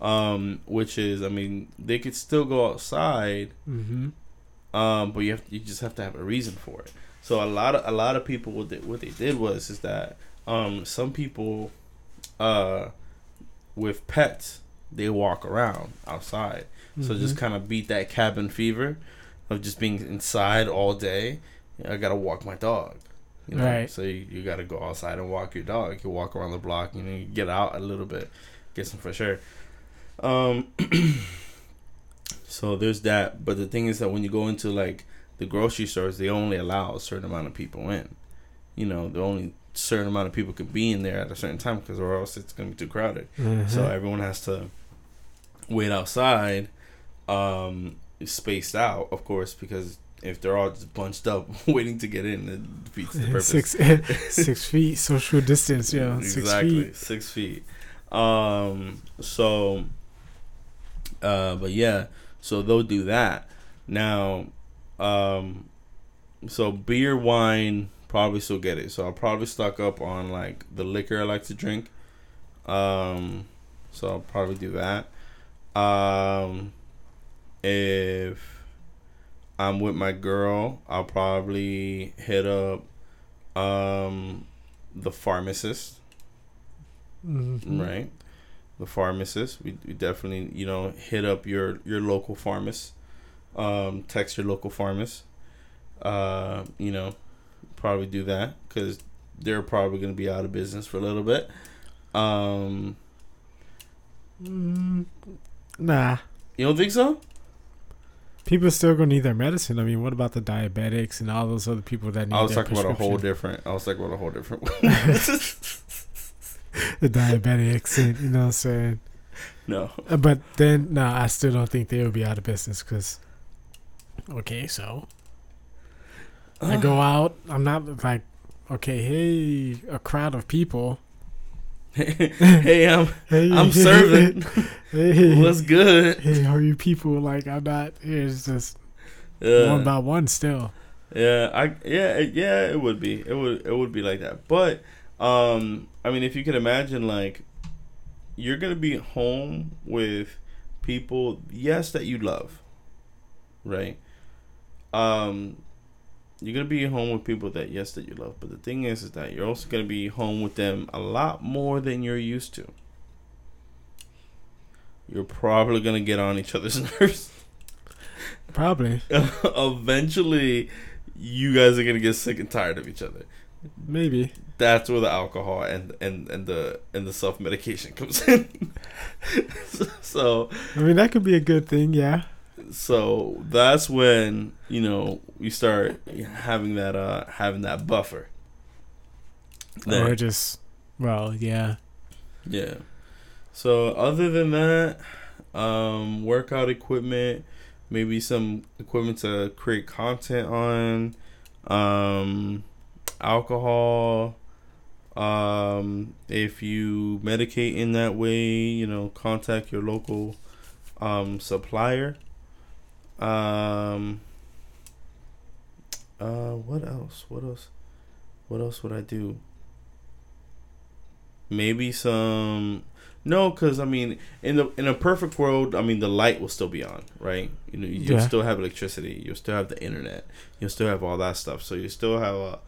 um which is i mean they could still go outside Mm-hmm. Um, but you have you just have to have a reason for it. So a lot of a lot of people what they, what they did was is that um, some people uh, with pets they walk around outside, so Mm-hmm. just kind of beat that cabin fever of just being inside all day. I gotta walk my dog. You know? Right. So you, you gotta go outside and walk your dog. You walk around the block. You know, you get out a little bit, get some fresh air. Um. So there's that, but the thing is that when you go into like the grocery stores, they only allow a certain amount of people in. You know, the only certain amount of people can be in there at a certain time because or else it's gonna be too crowded. Mm-hmm. So everyone has to wait outside, um, spaced out, of course, because if they're all just bunched up waiting to get in, it defeats the purpose. six six feet social distance. Yeah, six exactly feet. six feet. Um. So. Uh. But yeah. So they'll do that. Now. Um. So beer, wine, probably still get it. So I'll probably stock up on like the liquor I like to drink. Um. So I'll probably do that. Um. If I'm with my girl, I'll probably hit up. Um the pharmacist, Mhm. right? The pharmacist. We, we definitely, you know, hit up your your local pharmacist. Um, text your local pharmacist. Uh, you know, probably do that because they're probably going to be out of business for a little bit. Um, Mm, nah, you don't think so? people still gonna need their medicine. I mean, what about the diabetics and all those other people that need I was talking about a whole different. I was talking about a whole different. the diabetics and you know what I'm saying. no. Uh, But then, no, I still don't think they will be out of business because. Okay, so I go out. I'm not like okay, hey, a crowd of people. hey, I'm Hey, I'm serving. hey, What's good? hey, how are you people? Like, I'm not. It's just Yeah. one by one still. Yeah, I yeah yeah it would be it would it would be like that. But um, I mean, if you could imagine, like, you're gonna be home with people, yes, that you love, right? Um, you're gonna be home with people that yes that you love, but the thing is, is that you're also gonna be home with them a lot more than you're used to. You're probably gonna get on each other's nerves. Probably, eventually you guys are gonna get sick and tired of each other. Maybe. That's where the alcohol and and and the and the self medication comes in. so I mean, that could be a good thing. Yeah. so that's when you know you start having that uh having that buffer. Or There. just, well, yeah. Yeah. So other than that, um, workout equipment, maybe some equipment to create content on, um, alcohol. Um, if you medicate in that way, you know, contact your local um, supplier. Um, uh, what else? What else? What else would I do? Maybe some. No, because I mean, in the in a perfect world, I mean, the light will still be on, right? You know, you'll Yeah. still have electricity, you'll still have the internet, you'll still have all that stuff. So you still have a.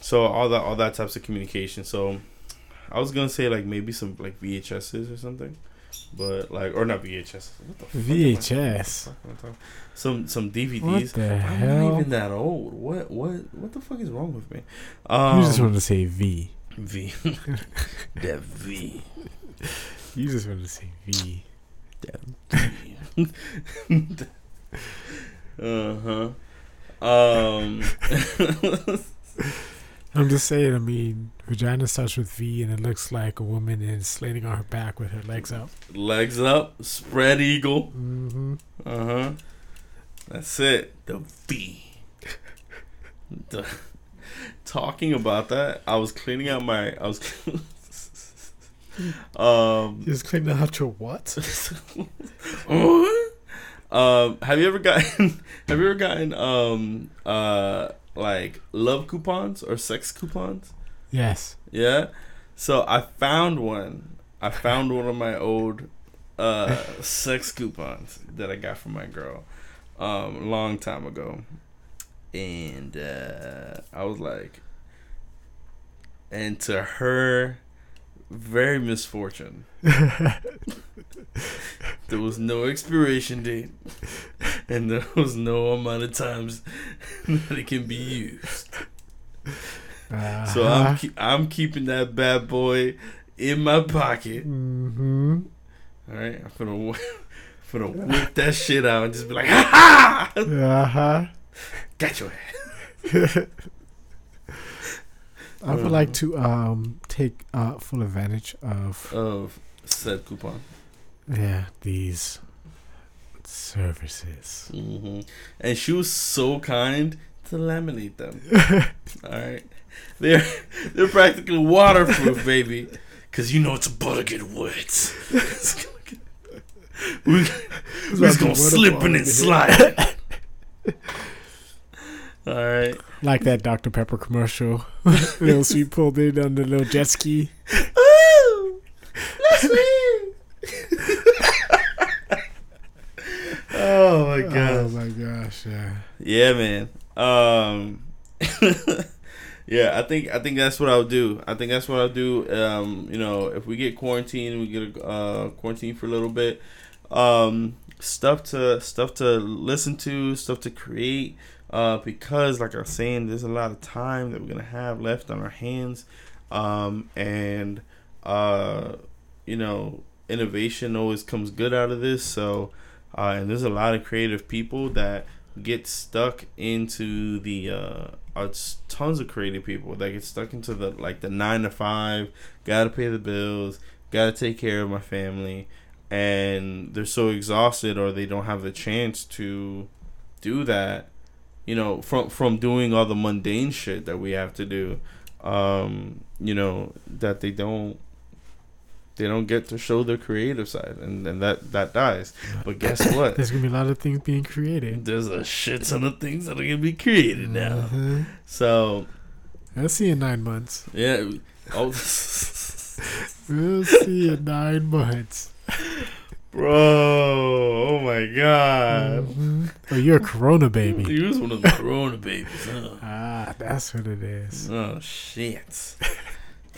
So all that all that types of communication. So, I was gonna say like maybe some like VHSs or something, but like or not VHS. What the fuck VHS. what the fuck am I talking- Some some What the I'm hell? not even that old. What what what the fuck is wrong with me? Um, you just want to say V. V. that V. You just want to say V. uh huh. Um. I'm just saying. I mean, vagina starts with V, and it looks like a woman is laying on her back with her legs up. legs up, spread eagle. Mm-hmm. Uh huh. That's it. The V. The- talking about that, I was cleaning out my. I was. um. Just clean out your what? um, have you ever gotten have you ever gotten um uh like love coupons or sex coupons? Yes. Yeah. So I found one. I found one of my old uh sex coupons that I got from my girl um long time ago. And uh I was like and to her very misfortune. there was no expiration date and there was no amount of times that it can be used. Uh-huh. So I'm keep, I'm keeping that bad boy in my pocket. Mm-hmm. All right, I'm gonna wh- I'm gonna whip that shit out and just be like, ha ha, Uh huh. got your ass. I would like to um take uh full advantage of Of said coupon. Yeah these services. hmm And she was so kind to laminate them. All right, they're they're practically waterproof, baby. Cause you know it's about to get wet. we, we're just gonna slip and slide. All right. Like that Dr Pepper commercial. little sweet pulled in on the little jet ski. Ooh, me. Oh my gosh. Oh my gosh! Yeah. Yeah, man. Um Yeah, I think I think that's what I'll do. I think that's what I'll do. Um, you know, if we get quarantined, we get a uh quarantine for a little bit. Um stuff to stuff to listen to, stuff to create uh because like I was saying there's a lot of time that we're going to have left on our hands. Um and uh you know, innovation always comes good out of this. So uh, and there's a lot of creative people that get stuck into the uh, uh tons of creative people that get stuck into the like the nine to five gotta pay the bills gotta take care of my family and they're so exhausted or they don't have the chance to do that you know, from from doing all the mundane shit that we have to do, um, you know, that they don't they don't get to show their creative side and, and that that dies but guess what there's gonna be a lot of things being created there's a shit ton of things that are gonna be created now Uh-huh. so I'll see you in nine months. yeah oh We'll see you in nine months. bro oh my god Mhm. Oh, you're a Corona baby. he was one of the corona babies huh? Ah, that's what it is. oh shit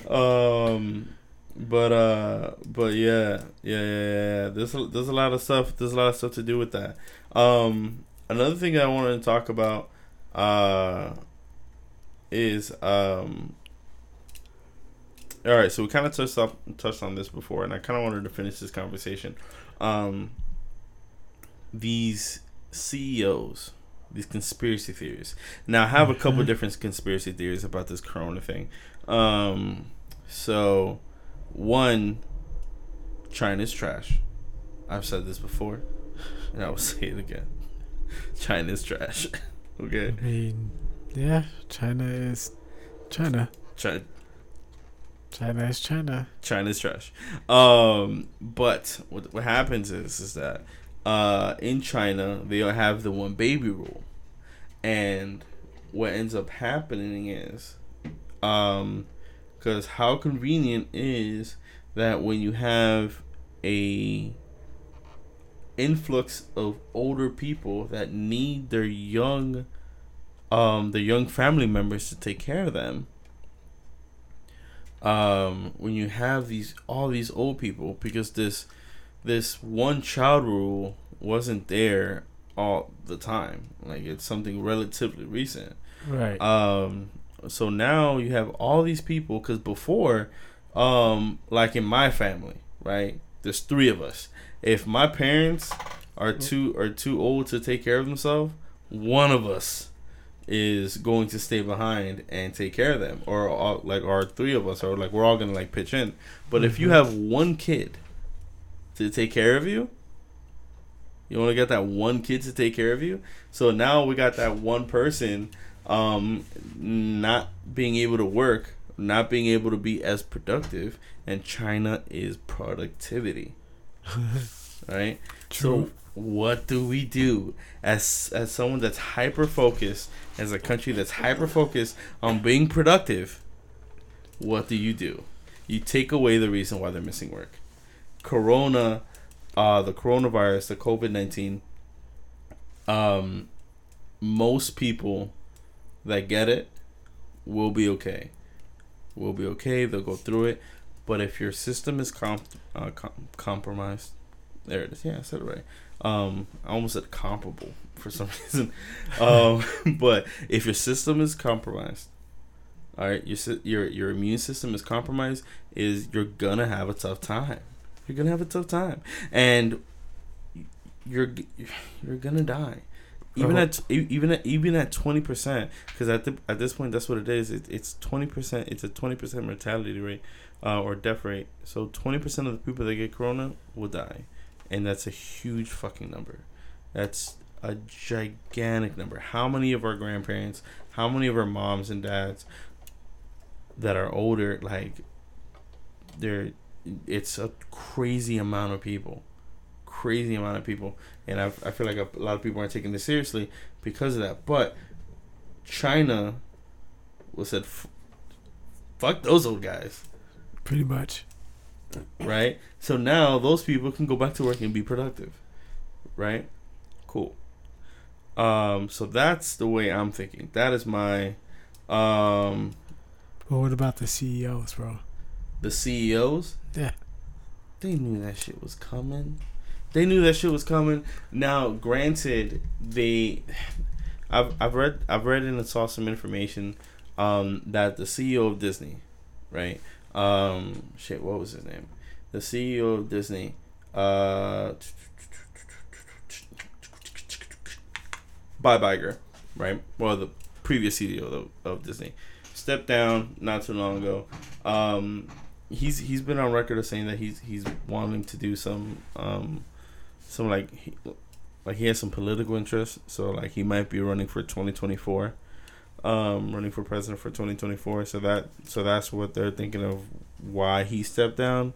um but uh but yeah yeah yeah yeah, there's a, there's a lot of stuff there's a lot of stuff to do with that. Um another thing i wanted to talk about uh is um all right so we kind of touched up touched on this before and i kind of wanted to finish this conversation. Um these ceos these conspiracy theories. Now i have a couple Mhm. different conspiracy theories about this corona thing. Um so one china's trash i've said this before and i will say it again china's trash okay I mean, yeah, China is China. China, China is China. China's trash. Um, but what what happens is is that uh in China they all have the one baby rule, and what ends up happening is, um, because how convenient is that when you have a influx of older people that need their young um their young family members to take care of them um, when you have these all these old people because this this one child rule wasn't there all the time like it's something relatively recent Right. um so now you have all these people because before um like in my family right there's three of us. If my parents are too are too old to take care of themselves one of us is going to stay behind and take care of them or all, like or three of us or like we're all gonna like pitch in. But if you Mhm. have one kid to take care of you you want to get that one kid to take care of you. So now we got that one person um not being able to work not being able to be as productive and china is productivity. Right? True. so what do we do? As as someone that's hyper focused as a country that's hyper focused on being productive what do you do? You take away the reason why they're missing work. Corona uh the coronavirus the covid-19 um most people that get it will be okay. Will be okay they'll go through it. But if your system is comp- uh, com- compromised there it is. Yeah i said it right. Um i almost said comparable for some reason. Um but if your system is compromised all right your your your immune system is compromised is you're gonna have a tough time. You're gonna have a tough time. And you're you're gonna die even Oh. at even at even at 20% because at the, at this point that's what it is. It, it's 20% it's a 20% mortality rate uh, or death rate. So 20% of the people that get corona will die. And that's a huge fucking number. That's a gigantic number. How many of our grandparents how many of our moms and dads that are older like they're it's a crazy amount of people crazy amount of people and I, I feel like a, lot of people aren't taking this seriously because of that but china was said "F- fuck those old guys Pretty much. right so now those people can go back to work and be productive right cool um so that's the way i'm thinking that is my um But what about the CEOs, bro? the ceos Yeah. they knew that shit was coming. They knew that shit was coming. Now, granted, they, I've I've read I've read and saw some information, um, that the CEO of Disney, right? Um, shit, what was his name? The CEO of Disney, uh, Bob Iger, right? Well, the previous CEO of, of Disney stepped down not too long ago. Um, he's he's been on record of saying that he's he's wanting to do some um some like he, like he has some political interest, so like he might be running for 2024, um, running for president for 2024. So that so that's what they're thinking of why he stepped down.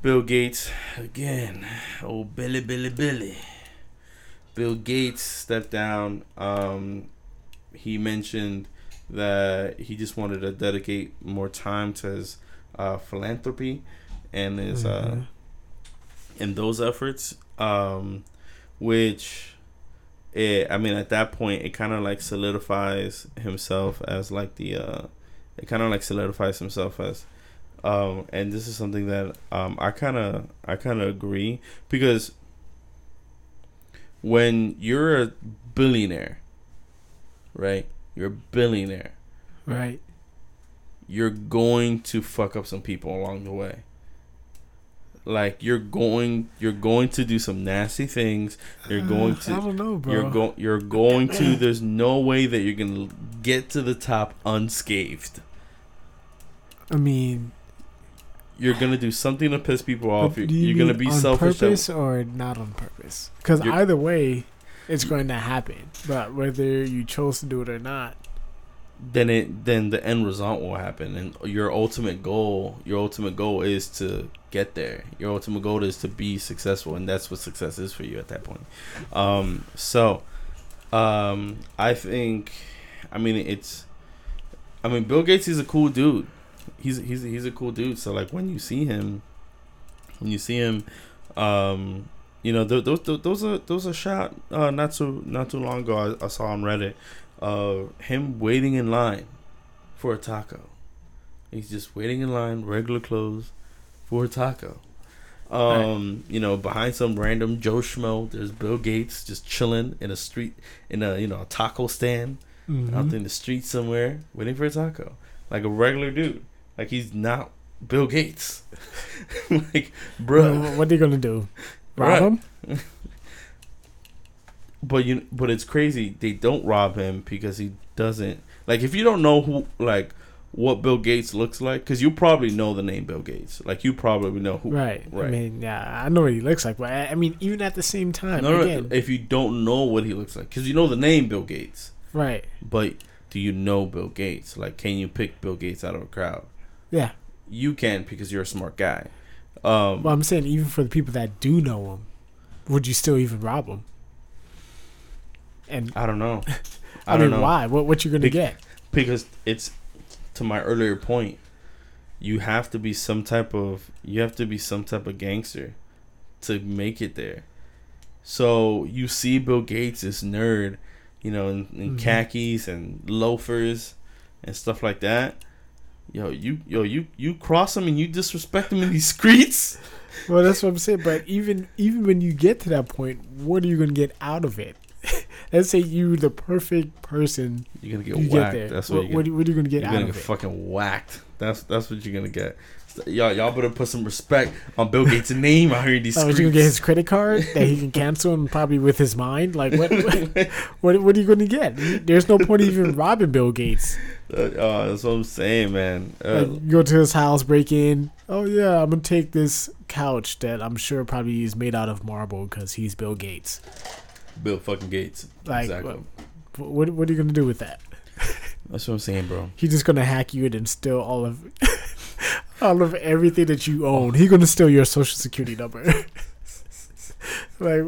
Bill Gates again, oh Billy Billy Billy. Bill Gates stepped down. Um, he mentioned that he just wanted to dedicate more time to his uh, philanthropy and his mm-hmm. uh, in those efforts. Um, which it, I mean, at that point, it kind of like solidifies himself as like the, uh, it kind of like solidifies himself as, um, and this is something that um, I kind of, I kind of agree because when you're a billionaire, right? You're a billionaire, right? You're going to fuck up some people along the way like you're going you're going to do some nasty things. You're uh, going to i don't know bro. you're going you're going to there's no way that you're gonna get to the top unscathed. I mean you're gonna do something to piss people off. you're, you are gonna be on selfish purpose or not on purpose? Because either way it's going to happen. But whether you chose to do it or not then it then the end result will happen. And your ultimate goal your ultimate goal is to get there. Your ultimate goal is to be successful and that's what success is for you at that point. Um so um i think i mean it's i mean bill gates is a cool dude. He's he's he's a cool dude. So like when you see him when you see him um you know those those those are those are shot uh not too not too long ago. I, I saw on reddit of him waiting in line for a taco. He's just waiting in line, regular clothes, for a taco. Um, right. you know, behind some random Joe Schmo, there's Bill Gates just chilling in a street in a you know a taco stand mm-hmm. out in the street somewhere, waiting for a taco, like a regular dude. Like he's not Bill Gates. like, bro, what are you gonna do? Rob right. him? but you but it's crazy they don't rob him because he doesn't like if you don't know who like what Bill Gates looks like because you probably know the name Bill Gates. Like you probably know who right. Right. I mean yeah I know what he looks like but I, I mean even at the same time no, again, if you don't know what he looks like because you know the name Bill Gates. Right. But do you know Bill Gates? Like can you pick Bill Gates out of a crowd? Yeah. You can because you're a smart guy. Um well I'm saying even for the people that do know him would you still even rob him and I don't know. I, I don't mean, know why. What what you gonna Be- get? Because it's to my earlier point. You have to be some type of you have to be some type of gangster to make it there. So you see Bill Gates, this nerd, you know, in, in mm-hmm. khakis and loafers and stuff like that. Yo, you yo you you cross him and you disrespect him in these streets. Well, that's what I'm saying. But even even when you get to that point, what are you gonna get out of it? Let's say you the perfect person. You're gonna get you whacked. Get that's what, what, what, what, are you gonna get you're gonna get fucking whacked. That's that's what you're gonna get. Y'all, y'all better put some respect on Bill Gates' name out here in these. Oh, you gonna get his credit card that he can cancel and probably with his mind? Like what? what, what, are you gonna get? There's no point even robbing Bill Gates. Uh, oh, that's what I'm saying, man. Uh, like, go to his house, break in. Oh yeah, I'm gonna take this couch that I'm sure probably is made out of marble because he's Bill Gates. Bill fucking Gates. Like, exactly. What, what, what are you gonna do with that? That's what I'm saying, bro. He's just gonna hack you and steal all of all of everything that you own. He's gonna steal your social security number. like,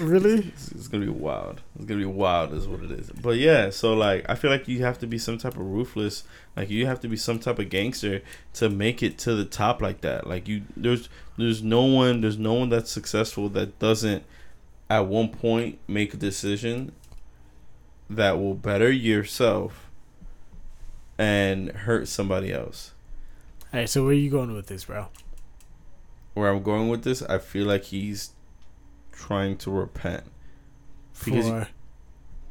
really? It's, it's, gonna be wild. It's gonna be wild, is what it is. But yeah, so like, I feel like you have to be some type of ruthless. Like, you have to be some type of gangster to make it to the top like that. Like, you there's there's no one there's no one that's successful that doesn't at one point make a decision that will better yourself and hurt somebody else. All right, so where are you going with this, bro? Where I'm going with this, I feel like he's trying to repent because For...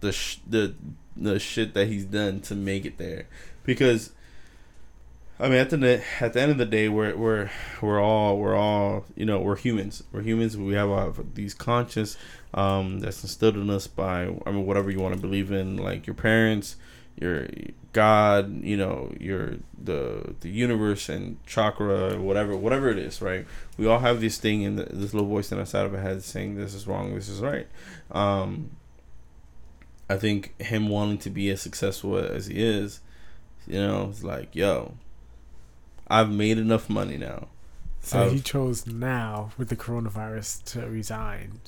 the sh- the the shit that he's done to make it there. Because I mean, at the at the end of the day, we're we're we're all we're all you know we're humans. We're humans. We have these conscience um, that's instilled in us by I mean whatever you want to believe in, like your parents, your God, you know, your the the universe and chakra, whatever whatever it is, right? We all have this thing in the, this little voice in our side of our head saying this is wrong, this is right. Um, I think him wanting to be as successful as he is, you know, it's like, yo, I've made enough money now. So I've- he chose now with the coronavirus to resign.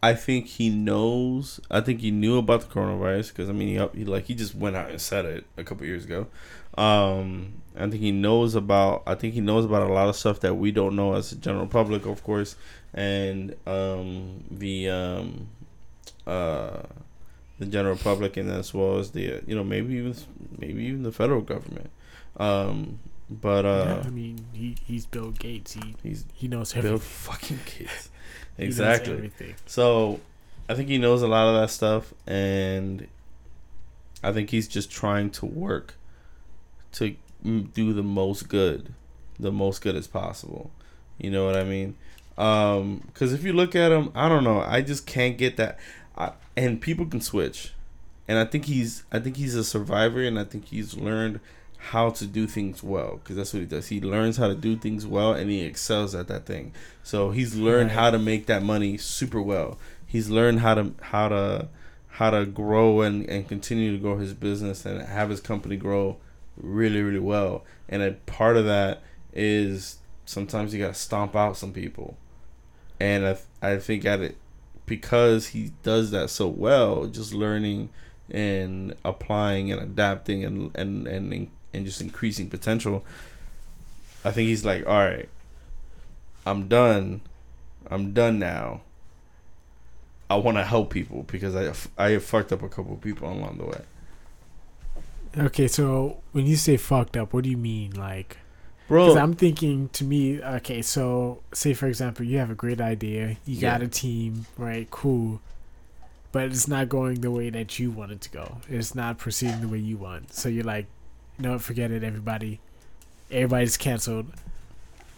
I think he knows. I think he knew about the coronavirus because I mean, he, he like he just went out and said it a couple years ago. Um, I think he knows about. I think he knows about a lot of stuff that we don't know as a general public, of course, and um, the um, uh, the general public, and as well as the you know maybe even maybe even the federal government. Um, but uh, yeah, I mean, he, he's Bill Gates. He he's he knows everything. Bill fucking Gates. Exactly. So, I think he knows a lot of that stuff, and I think he's just trying to work to do the most good, the most good as possible. You know what I mean? Because if you look at him, I don't know. I just can't get that. I, and people can switch, and I think he's. I think he's a survivor, and I think he's learned how to do things well because that's what he does. He learns how to do things well, and he excels at that thing. So he's learned how to make that money super well. He's learned how to how to how to grow and, and continue to grow his business and have his company grow really really well. And a part of that is sometimes you got to stomp out some people. And I I think at it because he does that so well, just learning and applying and adapting and and and and just increasing potential. I think he's like, all right, I'm done. I'm done now. I want to help people because I I have fucked up a couple of people along the way. Okay, so when you say fucked up, what do you mean? Like, Bro, because I'm thinking to me, okay, so say for example, you have a great idea, you got Yeah. a team, right? Cool, but it's not going the way that you want it to go. It's not proceeding the way you want. So you're like, no, forget it, everybody. Everybody's canceled.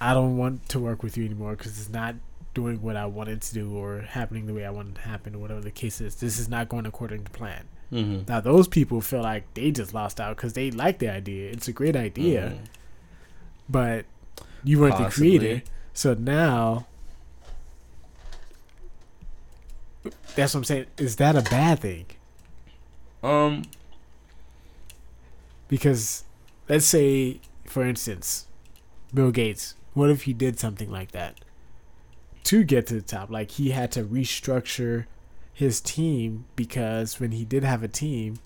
I don't want to work with you anymore because it's not doing what I wanted to do or happening the way I wanted to happen or whatever the case is. This is not going according to plan. Mhm. Now those people feel like they just lost out because they like the idea. It's a great idea, Mhm. but you weren't Possibly. the creator. So now, that's what I'm saying. Is that a bad thing? Um, Because let's say, for instance, Bill Gates. What if he did something like that to get to the top? Like he had to restructure his team because when he did have a team,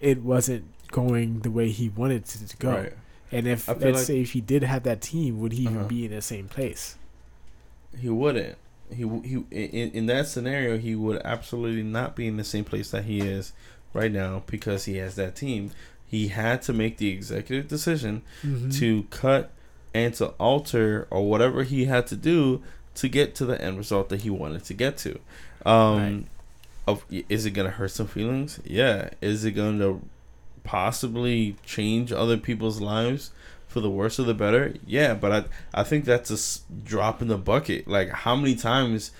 it wasn't going the way he wanted it to go. right. And if let's like- say if he did have that team, would he even Uh-huh. be in the same place? He wouldn't. He he in, in that scenario he would absolutely not be in the same place that he is right now because he has that team. He had to make the executive decision Mm-hmm. to cut and to alter or whatever he had to do to get to the end result that he wanted to get to. Um, Right. of, is it gonna hurt some feelings? Yeah. Is it gonna possibly change other people's lives for the worse or the better? Yeah. But I I think that's a drop in the bucket. Like how many times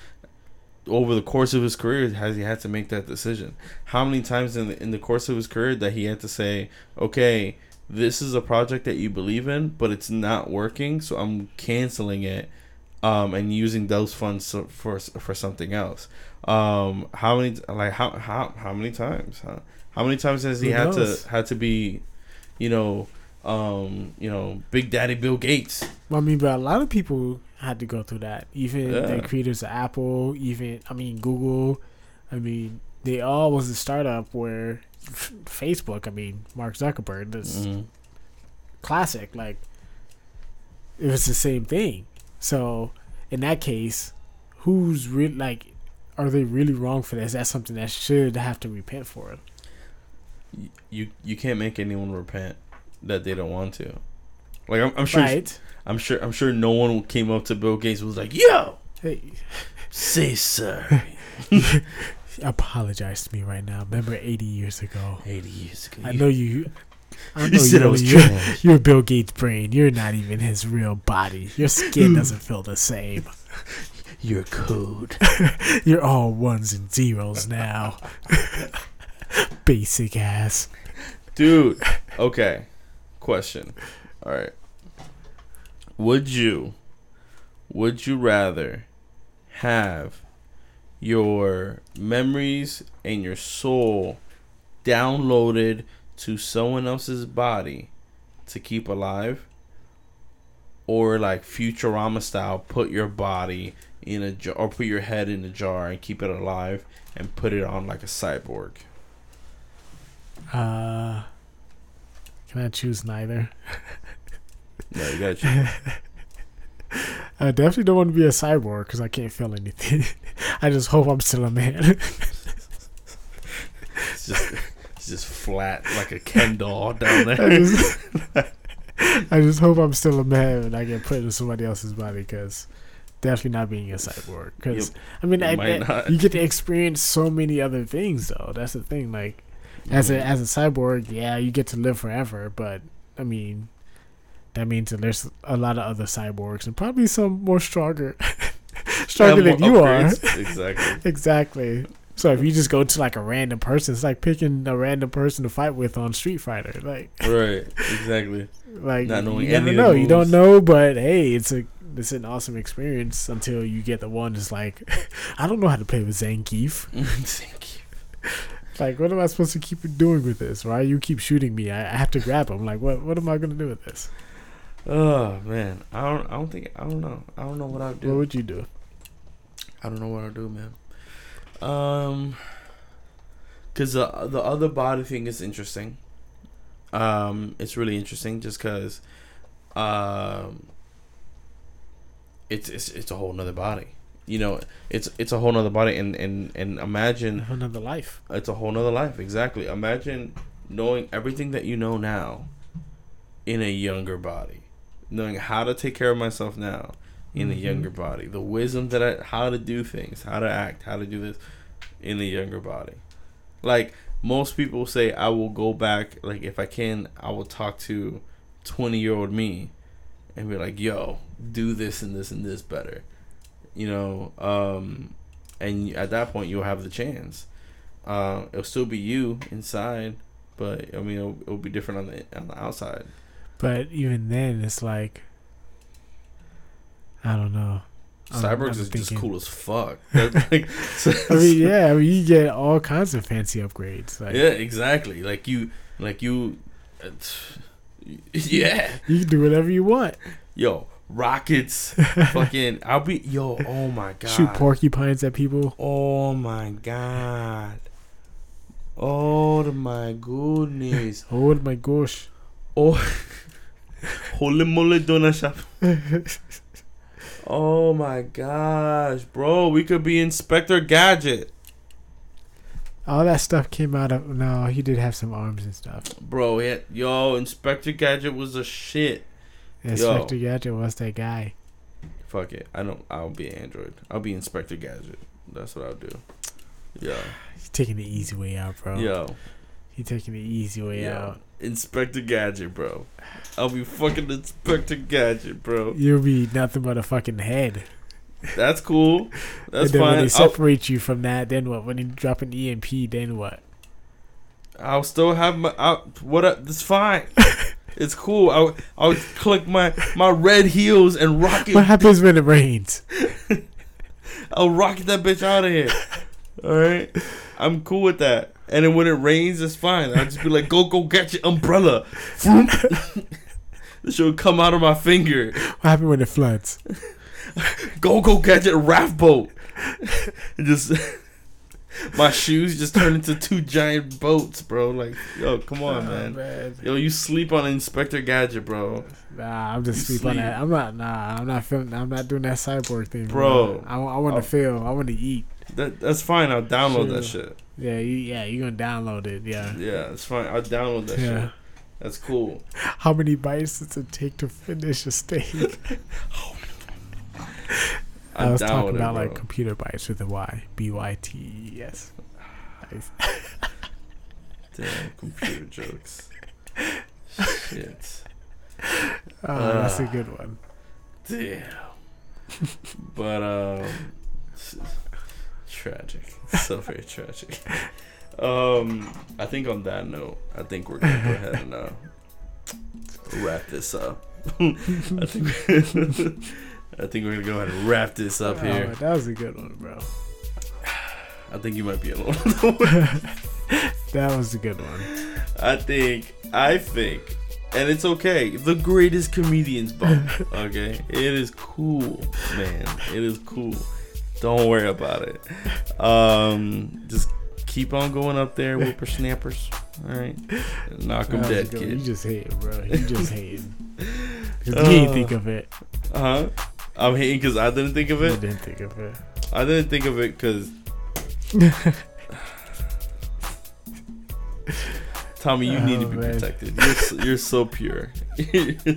over the course of his career has he had to make that decision? How many times in the in the course of his career that he had to say, okay, this is a project that you believe in, but it's not working, so I'm canceling it, um, and using those funds for for something else. Um, how many like how how how many times? Huh? How many times has he Who had knows? to had to be, you know, um, you know, Big Daddy Bill Gates? Well, I mean, but a lot of people had to go through that. Even Yeah. the creators of Apple, even I mean Google. I mean, they all was a startup where f- Facebook. I mean, Mark Zuckerberg. This Mhm. classic. Like it was the same thing. So in that case, who's really like? Are they really wrong for this? That's something that should have to repent for. it. You you can't make anyone repent that they don't want to. Like I'm, I'm sure Right? I'm sure I'm sure no one came up to Bill Gates and was like, "Yo, Hey, say sorry." apologize to me right now. Remember 80 years ago. 80 years ago. I know you. I know you said I you- was you're, trash. you're Bill Gates' brain. You're not even his real body. Your skin doesn't feel the same. You're code. You're all ones and zeros now. Basic ass. dude. Okay, question. All right. Would you, would you rather have your memories and your soul downloaded to someone else's body to keep alive, or like Futurama style, put your body in a jar or put your head in a jar and keep it alive and put it on like a cyborg? Uh, can I choose neither? No, you gotta choose. I definitely don't want to be a cyborg because I can't feel anything. I just hope I'm still a man. It's just, it's just flat like a Ken doll down I there. just, I just hope I'm still a man and I get put into somebody else's body because definitely not being a cyborg. Because I mean, I, I- you get to experience so many other things though. That's the thing. Like as a as a cyborg, yeah, you get to live forever, but I mean, that means that there's a lot of other cyborgs and probably some more stronger, stronger than more you are. Exactly. exactly. So if you just go to like a random person, it's like picking a random person to fight with on Street Fighter. Like, Right. Exactly. like Not knowing you never any of the know. You don't know, but hey, it's a it's an awesome experience until you get the one that's like, I don't know how to play with Zangief. You. Like, what am I supposed to keep doing with this? Why you keep shooting me? I, I have to grab him. Like, what what am I gonna do with this? Oh man, I don't. I don't think. I don't know. I don't know what I'd do. What would you do? I don't know what I'd do, man. Um, cause the the other body thing is interesting. Um, it's really interesting just cause, um, it's it's it's a whole nother body. You know, it's it's a whole nother body, and and and imagine Another life. it's a whole nother life. Exactly. Imagine knowing everything that you know now in a younger body. Knowing how to take care of myself now in a Mhm. younger body. The wisdom that I how to do things, how to act, how to do this in a younger body. Like most people say I will go back like if I can I will talk to 20 year old me and be like, "Yo, do this and this and this better." You know, um and at that point you'll have the chance. Uh, it'll still be you inside, but I mean it'll, it'll be different on the on the outside. But even then, it's like, I don't know. Cyborgs is just cool as fuck. Like, I mean, yeah, I mean, you get all kinds of fancy upgrades. Like, yeah, exactly. Like you, like you, yeah. you can do whatever you want. Yo, rockets, fucking. I'll be yo. Oh my god. Shoot porcupines at people. Oh my god. Oh my goodness. Oh my gosh. Oh. Holy moly donut shop. Oh my gosh, bro. We could be Inspector Gadget. All that stuff came out of. No, he did have some arms and stuff. Bro, had, yo, Inspector Gadget was a shit. Inspector Gadget was that guy. Fuck it. I don't I'll be Android. I'll be Inspector Gadget. That's what I'll do. Yo. He's taking the easy way out, bro. Yo. He's taking the easy way yo. out. Inspector Gadget, bro. I'll be fucking Inspector Gadget, bro. You'll be nothing but a fucking head. That's cool. That's and then when fine. they I'll, separate you from that, then what? When you drop an EMP, then what? I'll still have my I'll, what it's fine. It's cool. I'll I'll click my my red heels and rock it. What happens when it rains? I'll rocket that bitch out of here. All right, I'm cool with that. And then when it rains, it's fine. I'll just be like, go go get your umbrella. This shit will come out of my finger. What happens when it floods? Go go get your raft boat. Just my shoes just turn into two giant boats, bro. Like, yo, come on, Oh, man. man. Yo, you sleep on Inspector Gadget, bro. Nah, I'm just You sleep on that. I'm not. Nah, I'm not feeling. I'm not doing that cyborg thing, Bro. I, I want Oh. to feel. I want to eat. That that's fine. I'll download that shit. Yeah, you, yeah. You're gonna download it. Yeah. Yeah, it's fine. I'll download that Yeah. shit. That's cool. How many bites does it take to finish a steak? I was talking about bro. like computer bites with a Y. B Y T E S. Damn computer jokes. Shit. Oh, that's a Ah. good one. Damn. but um, tragic. So very tragic. Um, I think on that note, I think we're gonna go ahead and uh, wrap this up. I think I think we're gonna go ahead and wrap this up Oh, here. that was a good one, bro. I think you might be alone. That was a good one. I think I think, and it's okay. The greatest comedians bump. Okay, it is cool, man. It is cool. Don't worry about it. Um, just keep on going up there, whippersnappers. All right, knock them dead, one. You kid. just hating, bro. You just hating. 'Cause Uh, you didn't think of it. Huh? I'm hating because I didn't think of You it. didn't think of it. I didn't think of it because Tommy, you need to Oh, be man. protected. You're so, you're so pure.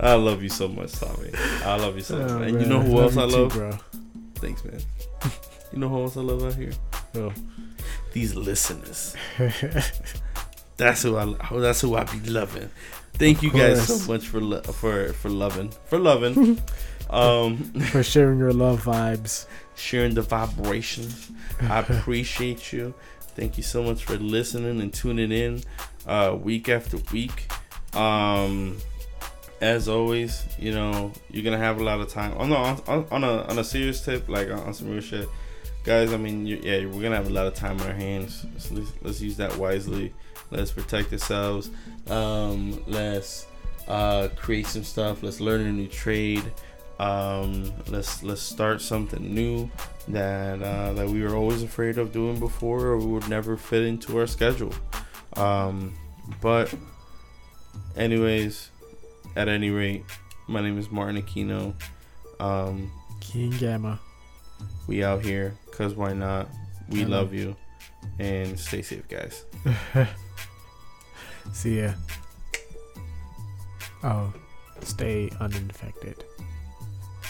I love you so much, Tommy. I love you so much. Oh, and you know who else I you too, love? bro. Thanks, man. You know who else I love out here? Oh. These listeners. That's who I. oh, That's who I be loving. Thank Of you guys so much for lo- for for loving for loving. um, For sharing your love vibes. sharing the vibrations. I appreciate you. Thank you so much for listening and tuning in uh, week after week. Um, as always, you know you're gonna have a lot of time. Oh no, on, on, on a on a serious tip, like on, on some real shit, guys. I mean, you, yeah, we're gonna have a lot of time on our hands. So let's, let's use that wisely. Let's protect ourselves. Um, let's uh, create some stuff. Let's learn a new trade. Um, let's let's start something new that uh, that we were always afraid of doing before or we would never fit into our schedule. Um, but anyways, at any rate, my name is Martin Aquino. Um, King Gamma. we out here cause why not? We love you and stay safe, guys. See ya. Oh, stay uninfected.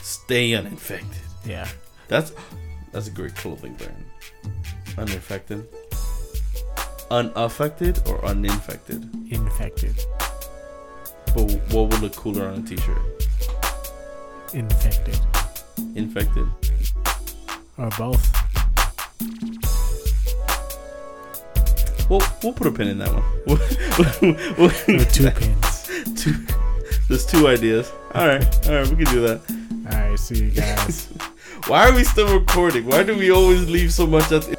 Stay uninfected. Yeah. That's that's a great clothing brand. Uninfected. Unaffected or uninfected? Infected. But what would look cooler on a t-shirt? Infected. Infected. Or both. We'll we'll put a pin in that one. We'll- we'll- two pins. two. There's two ideas. All right, all right, we can do that. Alright, see you guys. Why are we still recording? Why do we always leave so much at the